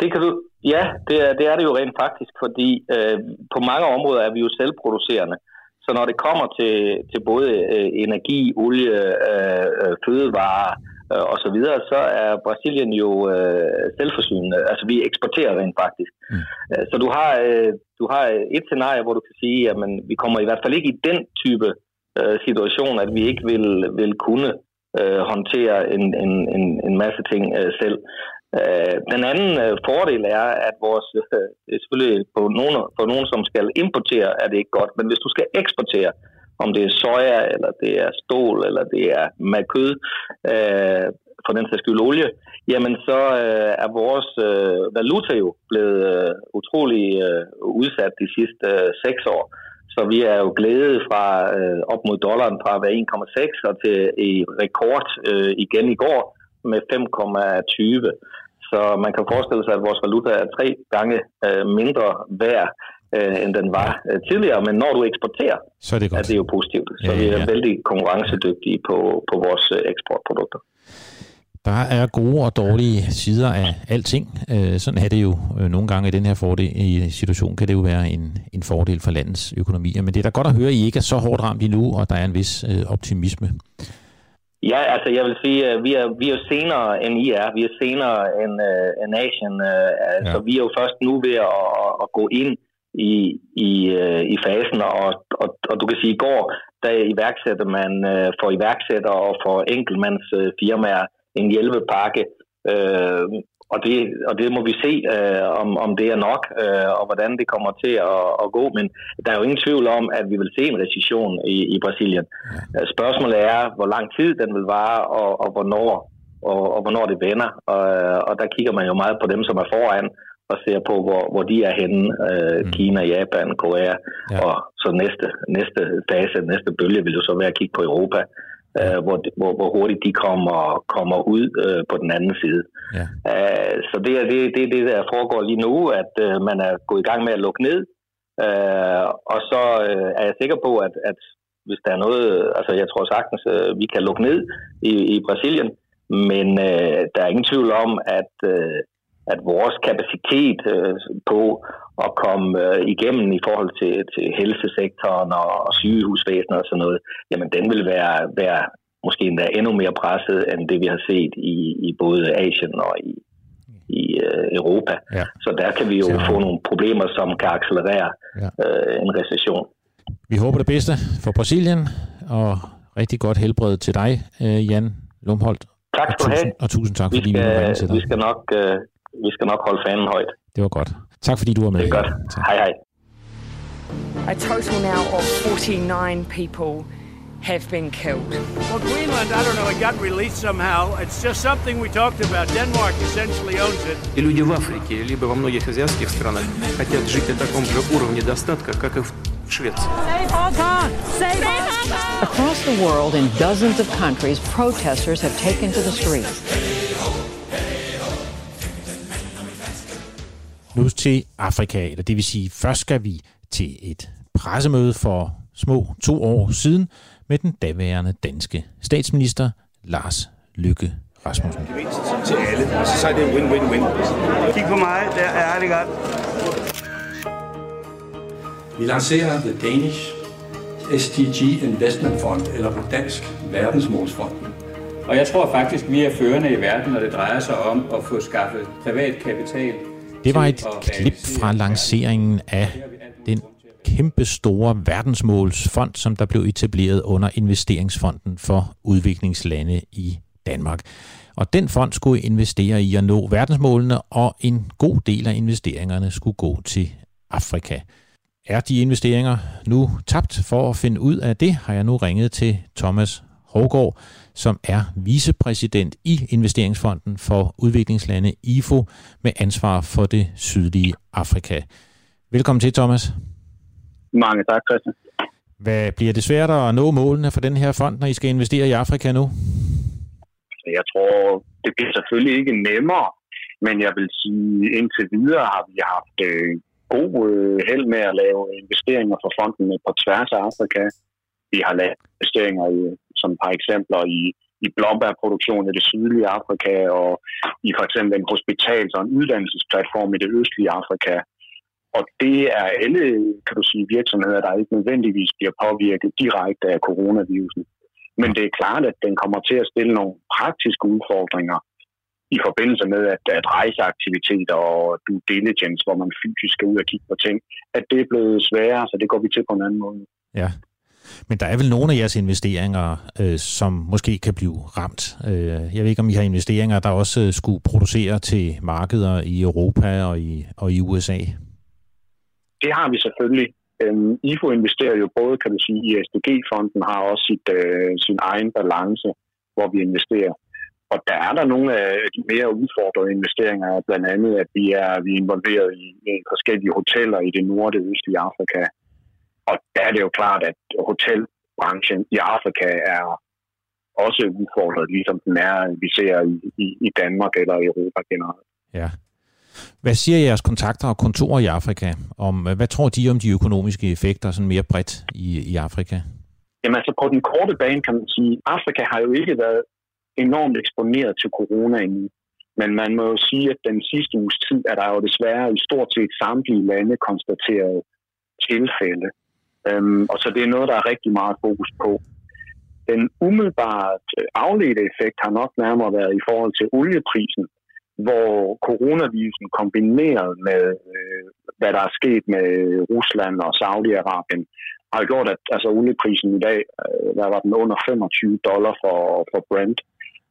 Det kan du, ja, det er, det er det jo rent faktisk, fordi øh, på mange områder er vi jo selvproducerende. Så når det kommer til, til både øh, energi, olie, øh, øh, fødevarer øh, og så videre, så er Brasilien jo øh, selvforsynende. Altså vi eksporterer rent faktisk. Mm. Øh, så du har, øh, du har et scenarie, hvor du kan sige, at vi kommer i hvert fald ikke i den type øh, situation, at vi ikke vil, vil kunne øh, håndtere en, en, en, en masse ting øh, selv. Øh, den anden øh, fordel er, at vores, øh, det er selvfølgelig på nogen, for nogen, som skal importere, er det ikke godt, men hvis du skal eksportere, om det er soja, eller det er stål, eller det er med kød, øh, for den sags skyld olie, jamen så øh, er vores øh, valuta jo blevet øh, utrolig øh, udsat de sidste øh, seks år. Så vi er jo glædet fra øh, op mod dollaren fra at være 1,6 og til i rekord øh, igen i går med 5,20. Så man kan forestille sig, at vores valuta er tre gange øh, mindre værd, øh, end den var øh, tidligere. Men når du eksporterer, så er det, godt. er det jo positivt. Så Ja, vi er ja. vældig konkurrencedygtige på, på vores øh, eksportprodukter. Der er gode og dårlige sider af alting. Sådan er det jo nogle gange i den her fordel, i situation, kan det jo være en, en fordel for landets økonomier. Men det er da godt at høre, at I ikke er så hårdt ramt endnu, og der er en vis optimisme. Ja, altså jeg vil sige, at vi er, vi er jo senere end I er. Vi er senere end, uh, end Asien. Uh, ja. Så vi er jo først nu ved at, at, at gå ind i, i, uh, i fasen. Og, og, og du kan sige, i går, der iværksætter man uh, for iværksætter og for enkeltmands uh, firmaer en hjælpepakke. Og det, og det må vi se, øh, om, om det er nok, øh, og hvordan det kommer til at, at gå. Men der er jo ingen tvivl om, at vi vil se en recession i, i Brasilien. Spørgsmålet er, hvor lang tid den vil vare, og, og, hvornår, og, og hvornår det vender. Og, og der kigger man jo meget på dem, som er foran, og ser på, hvor, hvor de er henne. Øh, mm. Kina, Japan, Korea. Ja. Og så næste, næste fase, næste bølge vil jo så være at kigge på Europa øh, hvor, hvor, hvor hurtigt de kommer, kommer ud øh, på den anden side. Ja. Øh, så det er det, det, det, der foregår lige nu, at øh, man er gået i gang med at lukke ned, øh, og så øh, er jeg sikker på, at, at hvis der er noget, altså jeg tror sagtens, øh, vi kan lukke ned i, i Brasilien, men øh, der er ingen tvivl om, at, øh, at vores kapacitet øh, på at komme øh, igennem i forhold til, til helsesektoren og, og sygehusvæsenet og sådan noget, jamen den vil være, være måske endda endnu mere presset end det, vi har set i, i både Asien og i, i øh, Europa. Ja. Så der kan vi jo få nogle problemer, som kan accelerere Ja. øh, en recession. Vi håber det bedste for Brasilien, og rigtig godt helbred til dig, øh, Jan Lumholdt. Tak skal du have. Og tusind tak, Vi fordi vi måtte ringe til skal, dig. vi skal, nok, øh, vi skal nok holde fanen højt. Det var godt. Tak fordi du var med. Det er godt. Hej hej. A total now of 49 people have been killed. Well, Greenland, I don't know, it got released somehow. It's just something we talked about. Denmark essentially owns it. И люди в Африке, либо во многих азиатских странах хотят жить на таком же уровне достатка, как и в Швеции. Save Hong Kong! Save Hong Kong! Across the world, in dozens of countries, protesters have taken to the streets. Nu til Afrika, eller det vil sige, først skal vi til et pressemøde for små to år siden med den daværende danske statsminister Lars Lykke Rasmussen. Til alle, og så er det win-win-win. Kig på mig, der er det godt. Vi lancerer The Danish SDG Investment Fund, eller på dansk Verdensmålsfonden. Og jeg tror faktisk, vi er førende i verden, når det drejer sig om at få skaffet privat kapital. Det var et klip fra lanceringen af den kæmpe store verdensmålsfond, som der blev etableret under Investeringsfonden for udviklingslande i Danmark. Og den fond skulle investere i at nå verdensmålene, og en god del af investeringerne skulle gå til Afrika. Er de investeringer nu tabt? For at finde ud af det har jeg nu ringet til Thomas Hågård, som er vicepræsident i Investeringsfonden for udviklingslande IFO med ansvar for det sydlige Afrika. Velkommen til, Thomas. Mange tak, Christian. Hvad bliver det svært at nå målene for den her fond, når I skal investere i Afrika nu? Jeg tror, det bliver selvfølgelig ikke nemmere, men jeg vil sige, indtil videre har vi haft øh, god øh, held med at lave investeringer for fonden på tværs af Afrika. Vi har lavet investeringer i, som par eksempler i, i blåbærproduktion i det sydlige Afrika, og i for eksempel en hospitals- og en uddannelsesplatform i det østlige Afrika. Og det er alle kan du sige, virksomheder, der ikke nødvendigvis bliver påvirket direkte af coronavirusen. Men det er klart, at den kommer til at stille nogle praktiske udfordringer i forbindelse med, at, at rejseaktiviteter og due diligence, hvor man fysisk skal ud og kigge på ting, at det er blevet sværere, så det går vi til på en anden måde. Ja, men der er vel nogle af jeres investeringer, øh, som måske kan blive ramt. Øh, jeg ved ikke, om I har investeringer, der også øh, skulle producere til markeder i Europa og i, og i USA? Det har vi selvfølgelig. Øhm, IFO investerer jo både, kan du sige, i SDG-fonden har også sit, øh, sin egen balance, hvor vi investerer. Og der er der nogle af de mere udfordrede investeringer, blandt andet, at vi er, vi er involveret i, i forskellige hoteller i det nordlige østlige Afrika. Og der er det jo klart, at hotelbranchen i Afrika er også udfordret, ligesom den er, vi ser i, i, i Danmark eller i Europa generelt. Ja. Hvad siger jeres kontakter og kontorer i Afrika om, hvad tror de om de økonomiske effekter sådan mere bredt i, i Afrika? Jamen altså på den korte bane kan man sige, Afrika har jo ikke været enormt eksponeret til corona endnu. Men man må jo sige, at den sidste uges tid er der jo desværre i stort set samtlige lande konstateret tilfælde. Øhm, og så det er noget, der er rigtig meget fokus på. Den umiddelbart afledte effekt har nok nærmere været i forhold til olieprisen, hvor coronavirusen kombineret med, øh, hvad der er sket med Rusland og Saudi-Arabien, har gjort, at altså, olieprisen i dag, øh, der var den under 25 dollar for, for Brent.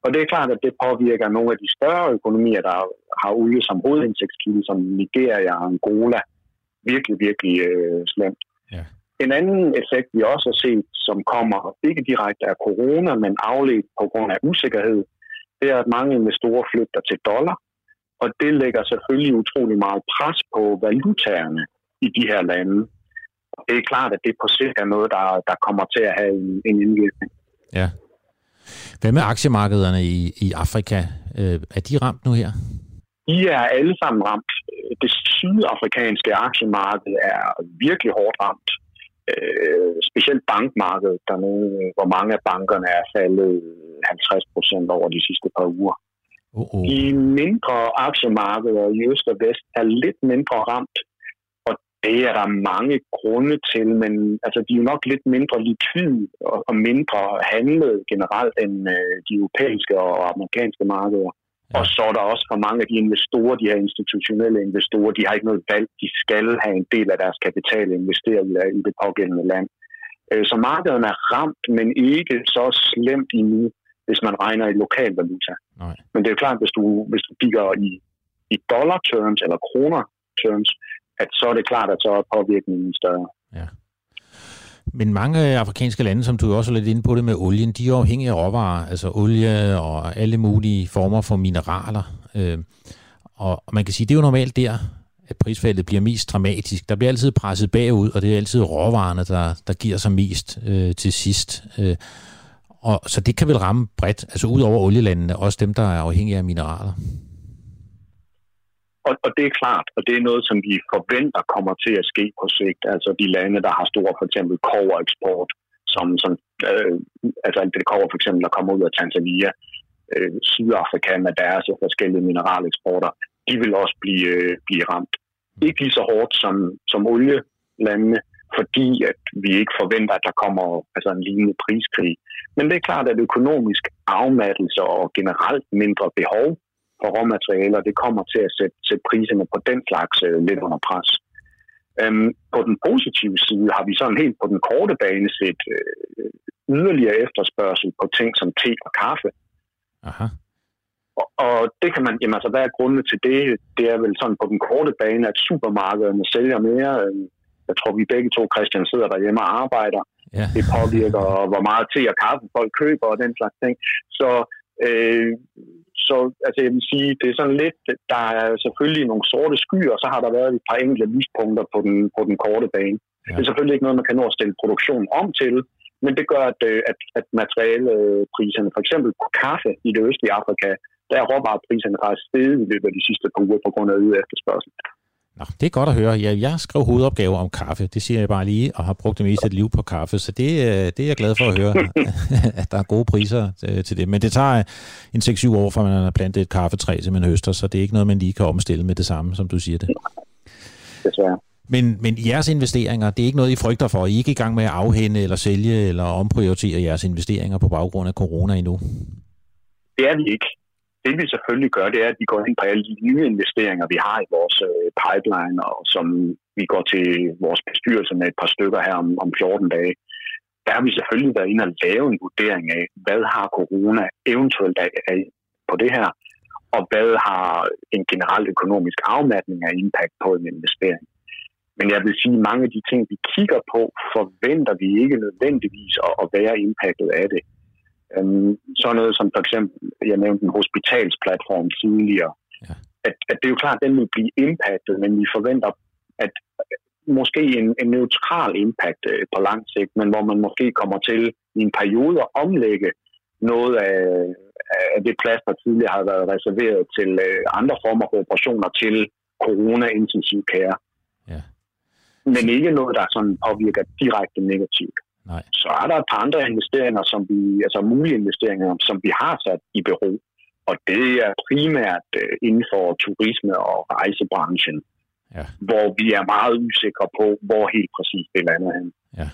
Og det er klart, at det påvirker nogle af de større økonomier, der har olie som hovedindtægtskilde, som Nigeria og Angola, virkelig, virkelig øh, slemt. Ja. En anden effekt, vi også har set, som kommer ikke direkte af corona, men afledt på grund af usikkerhed, det er, at mange investorer flygter til dollar, og det lægger selvfølgelig utrolig meget pres på valutaerne i de her lande. Det er klart, at det på sigt er noget, der, der kommer til at have en, en indvirkning. Ja. Hvad med aktiemarkederne i, i Afrika? Øh, er de ramt nu her? De er alle sammen ramt. Det sydafrikanske aktiemarked er virkelig hårdt ramt. Øh, specielt bankmarkedet dernede, hvor mange af bankerne er faldet 50 procent over de sidste par uger. Uh-uh. De mindre aktiemarkeder i øst og vest er lidt mindre ramt, og det er der mange grunde til, men altså, de er jo nok lidt mindre likvide og, og mindre handlet generelt end øh, de europæiske og amerikanske markeder. Ja. Og så er der også for mange af de investorer, de her institutionelle investorer, de har ikke noget valg. De skal have en del af deres kapital investeret i, det pågældende land. Øh, så markederne er ramt, men ikke så slemt endnu, hvis man regner i lokal valuta. Nej. Men det er jo klart, hvis du, hvis du kigger i, i dollar terms eller kroner terms, at så er det klart, at så er påvirkningen større. Ja. Men mange afrikanske lande, som du også er lidt inde på det med olien, de er afhængige af råvarer, altså olie og alle mulige former for mineraler. Øh, og man kan sige, det er jo normalt der, at prisfaldet bliver mest dramatisk. Der bliver altid presset bagud, og det er altid råvarerne, der, der giver sig mest øh, til sidst. Øh, og, så det kan vel ramme bredt, altså ud over olielandene, også dem, der er afhængige af mineraler. Og, og det er klart, og det er noget, som vi forventer kommer til at ske på sigt. Altså de lande, der har stor for eksempel kovereksport, som, som øh, altså det kover for eksempel, der kommer ud af Tanzania, øh, Sydafrika med deres forskellige mineraleksporter, de vil også blive, øh, blive ramt. Ikke lige så hårdt som, som olielandene, fordi at vi ikke forventer, at der kommer altså en lignende priskrig. Men det er klart, at økonomisk afmattelse og generelt mindre behov for råmaterialer, det kommer til at sætte, sætte priserne på den slags øh, lidt under pres. Øhm, på den positive side har vi sådan helt på den korte bane set øh, yderligere efterspørgsel på ting som te og kaffe. Aha. Og, og det kan man, jamen altså, hvad er grunden til det? Det er vel sådan på den korte bane, at supermarkederne sælger mere. Øhm, jeg tror, vi begge to, Christian, sidder derhjemme og arbejder. Ja. Det påvirker, hvor meget te og kaffe folk køber og den slags ting. Så, øh, så altså, jeg vil sige, det er sådan lidt, der er selvfølgelig nogle sorte skyer, og så har der været et par enkelte lyspunkter på den, på den korte bane. Ja. Det er selvfølgelig ikke noget, man kan nå at stille produktion om til, men det gør, at, øh, at, at materialepriserne, for eksempel på kaffe i det østlige Afrika, der er råvarepriserne faktisk steget i løbet af de sidste par uger på grund af øget efterspørgsel. Nå, det er godt at høre. Jeg, jeg skrev hovedopgave om kaffe, det siger jeg bare lige, og har brugt det meste af liv på kaffe, så det, øh, det er jeg glad for at høre, at der er gode priser øh, til det. Men det tager en 6-7 år, fra man har plantet et kaffetræ til man høster, så det er ikke noget, man lige kan omstille med det samme, som du siger det. Desværre. Men, men jeres investeringer, det er ikke noget, I frygter for. I er ikke i gang med at afhænde eller sælge eller omprioritere jeres investeringer på baggrund af corona endnu? Det er vi ikke det vi selvfølgelig gør, det er, at vi går ind på alle de nye investeringer, vi har i vores øh, pipeline, og som vi går til vores bestyrelse med et par stykker her om, om 14 dage. Der har vi selvfølgelig været inde og lave en vurdering af, hvad har corona eventuelt af, på det her, og hvad har en generel økonomisk afmatning af impact på en investering. Men jeg vil sige, at mange af de ting, vi kigger på, forventer vi ikke nødvendigvis at være impactet af det. Øhm, sådan noget som for eksempel, jeg nævnte en hospitalsplatform tidligere, ja. at, at det er jo klart, at den vil blive impactet, men vi forventer, at måske en, en neutral impact øh, på lang sigt, men hvor man måske kommer til i en periode at omlægge noget af, af det plads, der tidligere har været reserveret til øh, andre former for operationer til corona-intensiv care. Ja. Men ikke noget, der sådan påvirker direkte negativt. Nej. Så er der et par andre investeringer, som vi, altså mulige investeringer, som vi har sat i bero. Og det er primært uh, inden for turisme og rejsebranchen, ja. hvor vi er meget usikre på, hvor helt præcis det lander hen. Ja.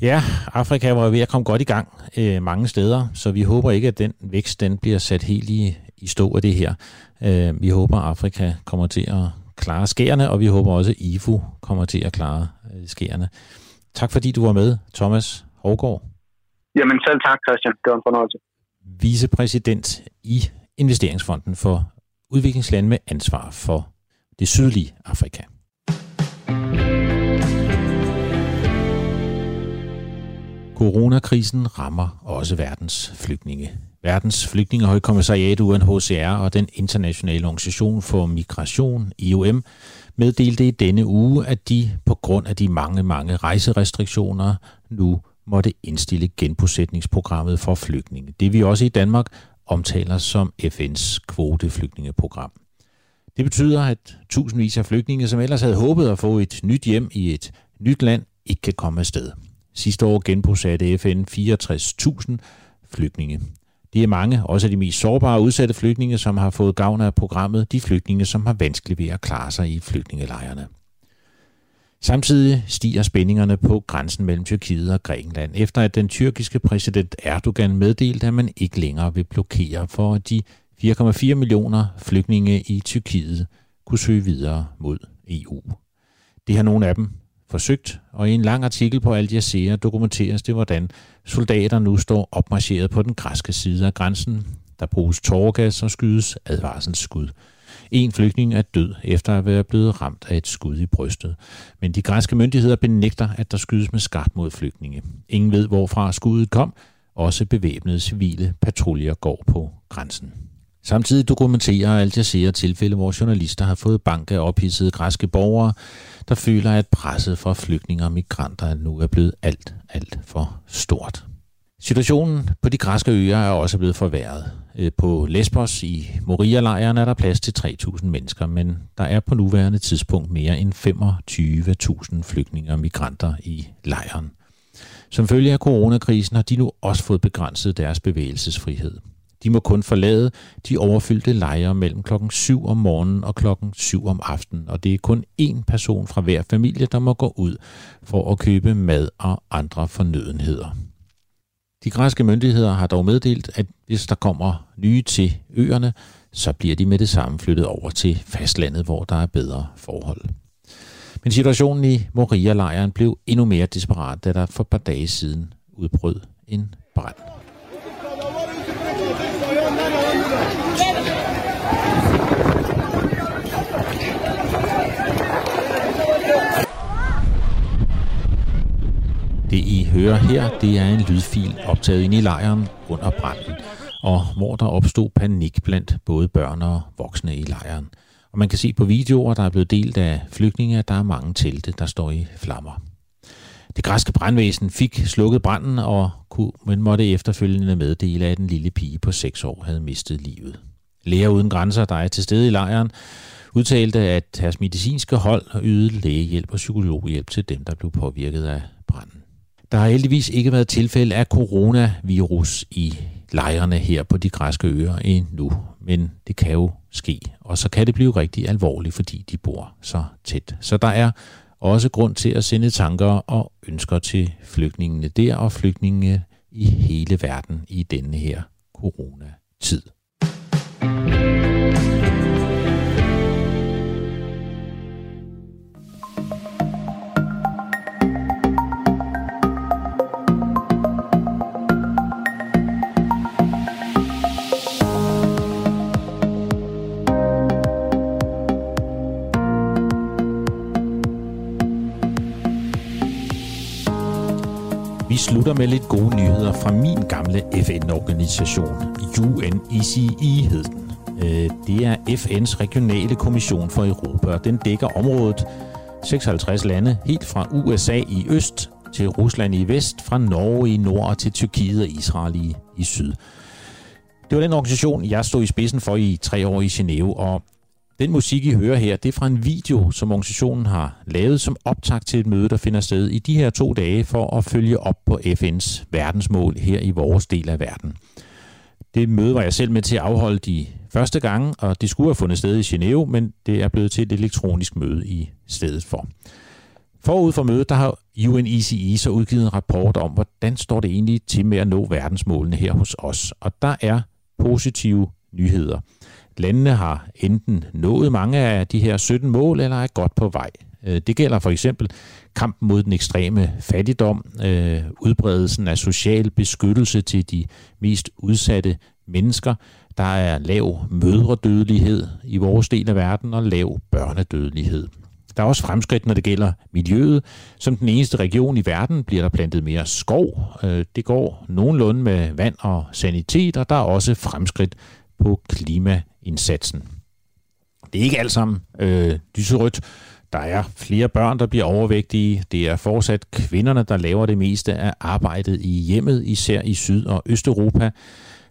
Ja, Afrika var ved at komme godt i gang øh, mange steder, så vi håber ikke, at den vækst den bliver sat helt i, i stå af det her. Øh, vi håber, at Afrika kommer til at klare skærene, og vi håber også, at IFU kommer til at klare øh, skærene. Tak fordi du var med, Thomas Hårgaard. Jamen selv tak, Christian. Det var en fornøjelse. Vicepræsident i Investeringsfonden for udviklingslande med ansvar for det sydlige Afrika. Coronakrisen rammer også verdens flygtninge. Verdens flygtningehøjkommissariat UNHCR og den internationale organisation for migration, IOM, meddelte i denne uge, at de på grund af de mange, mange rejserestriktioner nu måtte indstille genbosætningsprogrammet for flygtninge. Det vi også i Danmark omtaler som FN's kvoteflygtningeprogram. Det betyder, at tusindvis af flygtninge, som ellers havde håbet at få et nyt hjem i et nyt land, ikke kan komme afsted. Sidste år genbosatte FN 64.000 flygtninge. Det er mange, også de mest sårbare og udsatte flygtninge, som har fået gavn af programmet, de flygtninge, som har vanskeligt ved at klare sig i flygtningelejrene. Samtidig stiger spændingerne på grænsen mellem Tyrkiet og Grækenland, efter at den tyrkiske præsident Erdogan meddelte, at man ikke længere vil blokere for, at de 4,4 millioner flygtninge i Tyrkiet kunne søge videre mod EU. Det har nogle af dem forsøgt, og i en lang artikel på Al Jazeera dokumenteres det, hvordan soldater nu står opmarcheret på den græske side af grænsen. Der bruges tårgas og skydes advarselsskud. En flygtning er død efter at være blevet ramt af et skud i brystet. Men de græske myndigheder benægter, at der skydes med skarpt mod flygtninge. Ingen ved, hvorfra skuddet kom. Også bevæbnede civile patruljer går på grænsen. Samtidig dokumenterer Al Jazeera tilfælde, hvor journalister har fået bank af ophidsede græske borgere, der føler, at presset fra flygtninge og migranter nu er blevet alt, alt for stort. Situationen på de græske øer er også blevet forværret. Øh, på Lesbos i Moria-lejren er der plads til 3.000 mennesker, men der er på nuværende tidspunkt mere end 25.000 flygtninge og migranter i lejren. Som følge af coronakrisen har de nu også fået begrænset deres bevægelsesfrihed. De må kun forlade de overfyldte lejre mellem klokken 7 om morgenen og klokken 7 om aftenen, og det er kun én person fra hver familie, der må gå ud for at købe mad og andre fornødenheder. De græske myndigheder har dog meddelt, at hvis der kommer nye til øerne, så bliver de med det samme flyttet over til fastlandet, hvor der er bedre forhold. Men situationen i Moria-lejren blev endnu mere desperat, da der for et par dage siden udbrød en brand. Det I hører her, det er en lydfil optaget ind i lejren under branden, og hvor der opstod panik blandt både børn og voksne i lejren. Og man kan se på videoer, der er blevet delt af flygtninge, at der er mange telte, der står i flammer. Det græske brandvæsen fik slukket branden, og kunne, men måtte efterfølgende meddele, at en lille pige på 6 år havde mistet livet. Læger uden grænser, der er til stede i lejren, udtalte, at deres medicinske hold ydede lægehjælp og psykologhjælp til dem, der blev påvirket af branden. Der har heldigvis ikke været tilfælde af coronavirus i lejrene her på de græske øer endnu, men det kan jo ske. Og så kan det blive rigtig alvorligt, fordi de bor så tæt. Så der er også grund til at sende tanker og ønsker til flygtningene der og flygtningene i hele verden i denne her coronatid. Vi slutter med lidt gode nyheder fra min gamle FN-organisation, UNECE hed den. Øh, det er FN's regionale kommission for Europa, og den dækker området 56 lande, helt fra USA i øst til Rusland i vest, fra Norge i nord og til Tyrkiet og Israel i, i syd. Det var den organisation, jeg stod i spidsen for i tre år i Genève, og den musik, I hører her, det er fra en video, som organisationen har lavet som optag til et møde, der finder sted i de her to dage for at følge op på FN's verdensmål her i vores del af verden. Det møde var jeg selv med til at afholde de første gange, og det skulle have fundet sted i Genève, men det er blevet til et elektronisk møde i stedet for. Forud for mødet, der har UNECE så udgivet en rapport om, hvordan står det egentlig til med at nå verdensmålene her hos os. Og der er positive nyheder. Landene har enten nået mange af de her 17 mål, eller er godt på vej. Øh, det gælder for eksempel kampen mod den ekstreme fattigdom, øh, udbredelsen af social beskyttelse til de mest udsatte mennesker. Der er lav mødredødelighed i vores del af verden og lav børnedødelighed. Der er også fremskridt, når det gælder miljøet. Som den eneste region i verden bliver der plantet mere skov. Øh, det går nogenlunde med vand og sanitet, og der er også fremskridt på klimaindsatsen. Det er ikke alt sammen øh, lyserødt. Der er flere børn, der bliver overvægtige. Det er fortsat kvinderne, der laver det meste af arbejdet i hjemmet, især i Syd- og Østeuropa.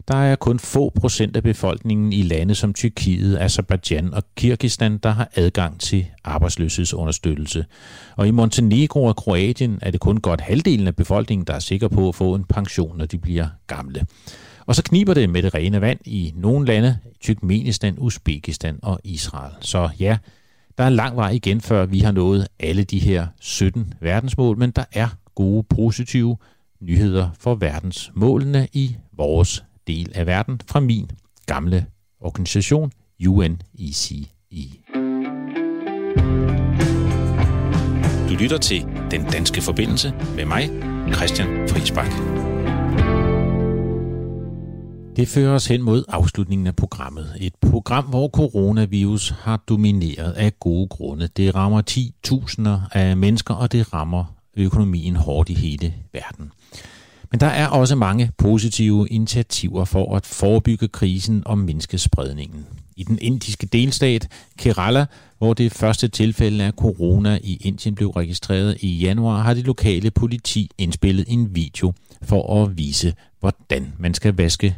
Der er kun få procent af befolkningen i lande som Tyrkiet, Azerbaijan og Kirgistan, der har adgang til arbejdsløshedsunderstøttelse. Og i Montenegro og Kroatien er det kun godt halvdelen af befolkningen, der er sikker på at få en pension, når de bliver gamle. Og så kniber det med det rene vand i nogle lande, Turkmenistan, Uzbekistan og Israel. Så ja, der er lang vej igen, før vi har nået alle de her 17 verdensmål, men der er gode, positive nyheder for verdensmålene i vores del af verden fra min gamle organisation UNECE. Du lytter til Den Danske Forbindelse med mig, Christian Friisbak. Det fører os hen mod afslutningen af programmet. Et program, hvor coronavirus har domineret af gode grunde. Det rammer 10.000 af mennesker, og det rammer økonomien hårdt i hele verden. Men der er også mange positive initiativer for at forebygge krisen og mindske spredningen. I den indiske delstat Kerala, hvor det første tilfælde af corona i Indien blev registreret i januar, har det lokale politi indspillet en video for at vise, hvordan man skal vaske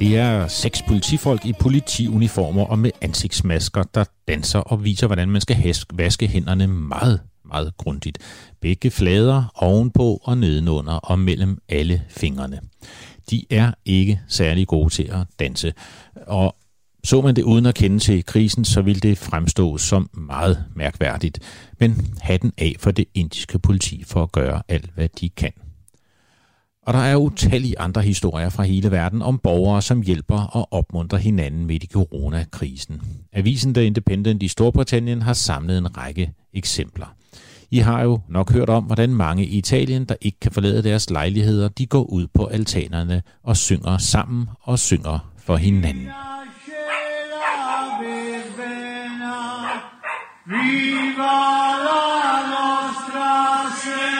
Det er seks politifolk i politiuniformer og med ansigtsmasker, der danser og viser, hvordan man skal vaske hænderne meget, meget grundigt. Begge flader ovenpå og nedenunder og mellem alle fingrene. De er ikke særlig gode til at danse, og så man det uden at kende til krisen, så ville det fremstå som meget mærkværdigt. Men hatten af for det indiske politi for at gøre alt, hvad de kan. Og der er utallige andre historier fra hele verden om borgere, som hjælper og opmuntrer hinanden midt i coronakrisen. Avisen The Independent i Storbritannien har samlet en række eksempler. I har jo nok hørt om, hvordan mange i Italien, der ikke kan forlade deres lejligheder, de går ud på altanerne og synger sammen og synger for hinanden. Viva la nostra sera!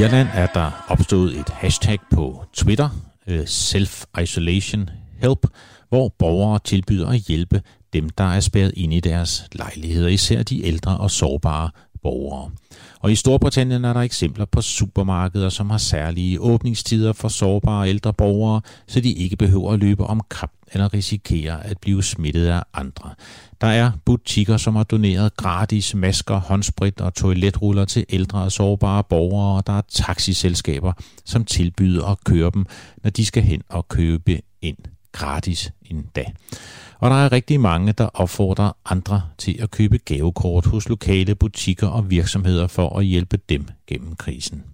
Irland er der opstået et hashtag på Twitter, øh, Self-Isolation Help, hvor borgere tilbyder at hjælpe dem, der er spærret ind i deres lejligheder, især de ældre og sårbare borgere. Og i Storbritannien er der eksempler på supermarkeder, som har særlige åbningstider for sårbare ældre borgere, så de ikke behøver at løbe om kap eller risikere at blive smittet af andre. Der er butikker, som har doneret gratis masker, håndsprit og toiletruller til ældre og sårbare borgere, og der er taxiselskaber, som tilbyder at køre dem, når de skal hen og købe ind gratis endda. Og der er rigtig mange, der opfordrer andre til at købe gavekort hos lokale butikker og virksomheder for at hjælpe dem gennem krisen.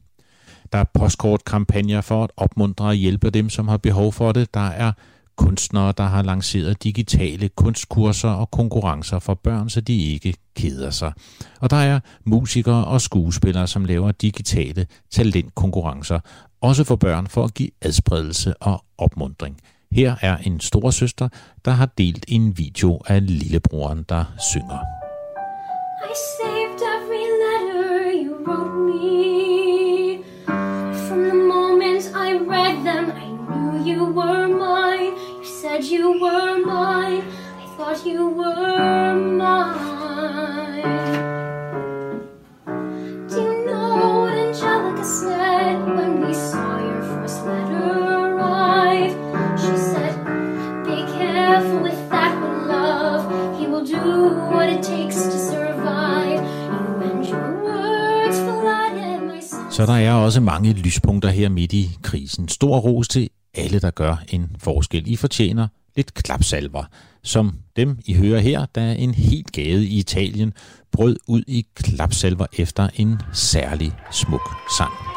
Der er postkortkampagner for at opmuntre og hjælpe dem, som har behov for det. Der er kunstnere, der har lanceret digitale kunstkurser og konkurrencer for børn, så de ikke keder sig. Og der er musikere og skuespillere, som laver digitale talentkonkurrencer, også for børn for at give adspredelse og opmundring. Her er en storesøster, der har delt en video af lillebroren, der synger. I saved every letter you wrote me. From the moment I read them, I knew you were mine. You said you were mine. I thought you were mine. Do you know what Angelica said when we saw your first letter Så der er også mange lyspunkter her midt i krisen. Stor ros til alle, der gør en forskel. I fortjener lidt klapsalver, som dem I hører her, da en helt gade i Italien brød ud i klapsalver efter en særlig smuk sang.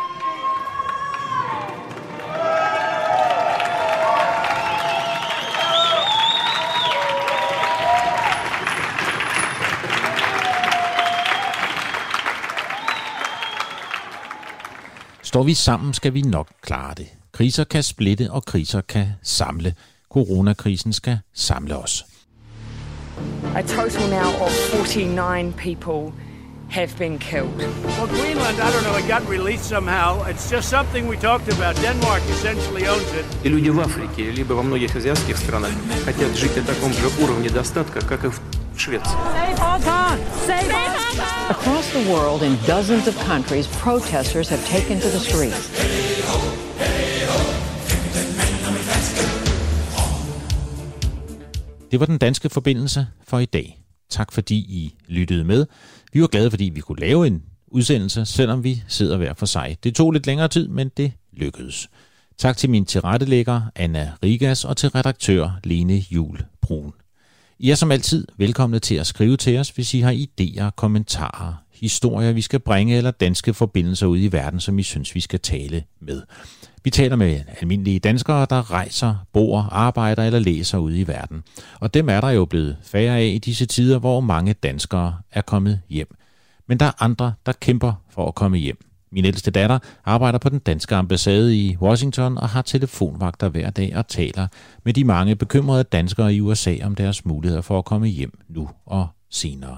Står vi sammen, skal vi nok klare det. Kriser kan splitte, og kriser kan samle. Coronakrisen skal samle os. A total now of 49 people have been killed. Well, Greenland, I don't know, it got released somehow. It's just something we talked about. Denmark essentially owns it. И люди в Африке, либо во многих азиатских странах хотят жить на таком же уровне достатка, как и в Швеции. Save Hong Kong! Save Hong Kong! Across the world, in dozens of countries, protesters have taken to the streets. Det var den danske forbindelse for i dag. Tak fordi I lyttede med. Vi var glade, fordi vi kunne lave en udsendelse, selvom vi sidder hver for sig. Det tog lidt længere tid, men det lykkedes. Tak til min tilrettelægger, Anna Rigas, og til redaktør Lene Jul Brun. I er som altid velkomne til at skrive til os, hvis I har idéer, kommentarer, historier, vi skal bringe, eller danske forbindelser ud i verden, som I synes, vi skal tale med. Vi taler med almindelige danskere, der rejser, bor, arbejder eller læser ude i verden. Og dem er der jo blevet færre af i disse tider, hvor mange danskere er kommet hjem. Men der er andre, der kæmper for at komme hjem. Min ældste datter arbejder på den danske ambassade i Washington og har telefonvagter hver dag og taler med de mange bekymrede danskere i USA om deres muligheder for at komme hjem nu og senere.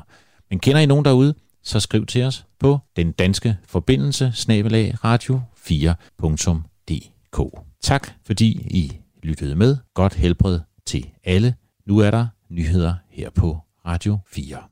Men kender I nogen derude, så skriv til os på den danske forbindelse snabelag radio 4.dk. Tak fordi I lyttede med. Godt helbred til alle. Nu er der nyheder her på Radio 4.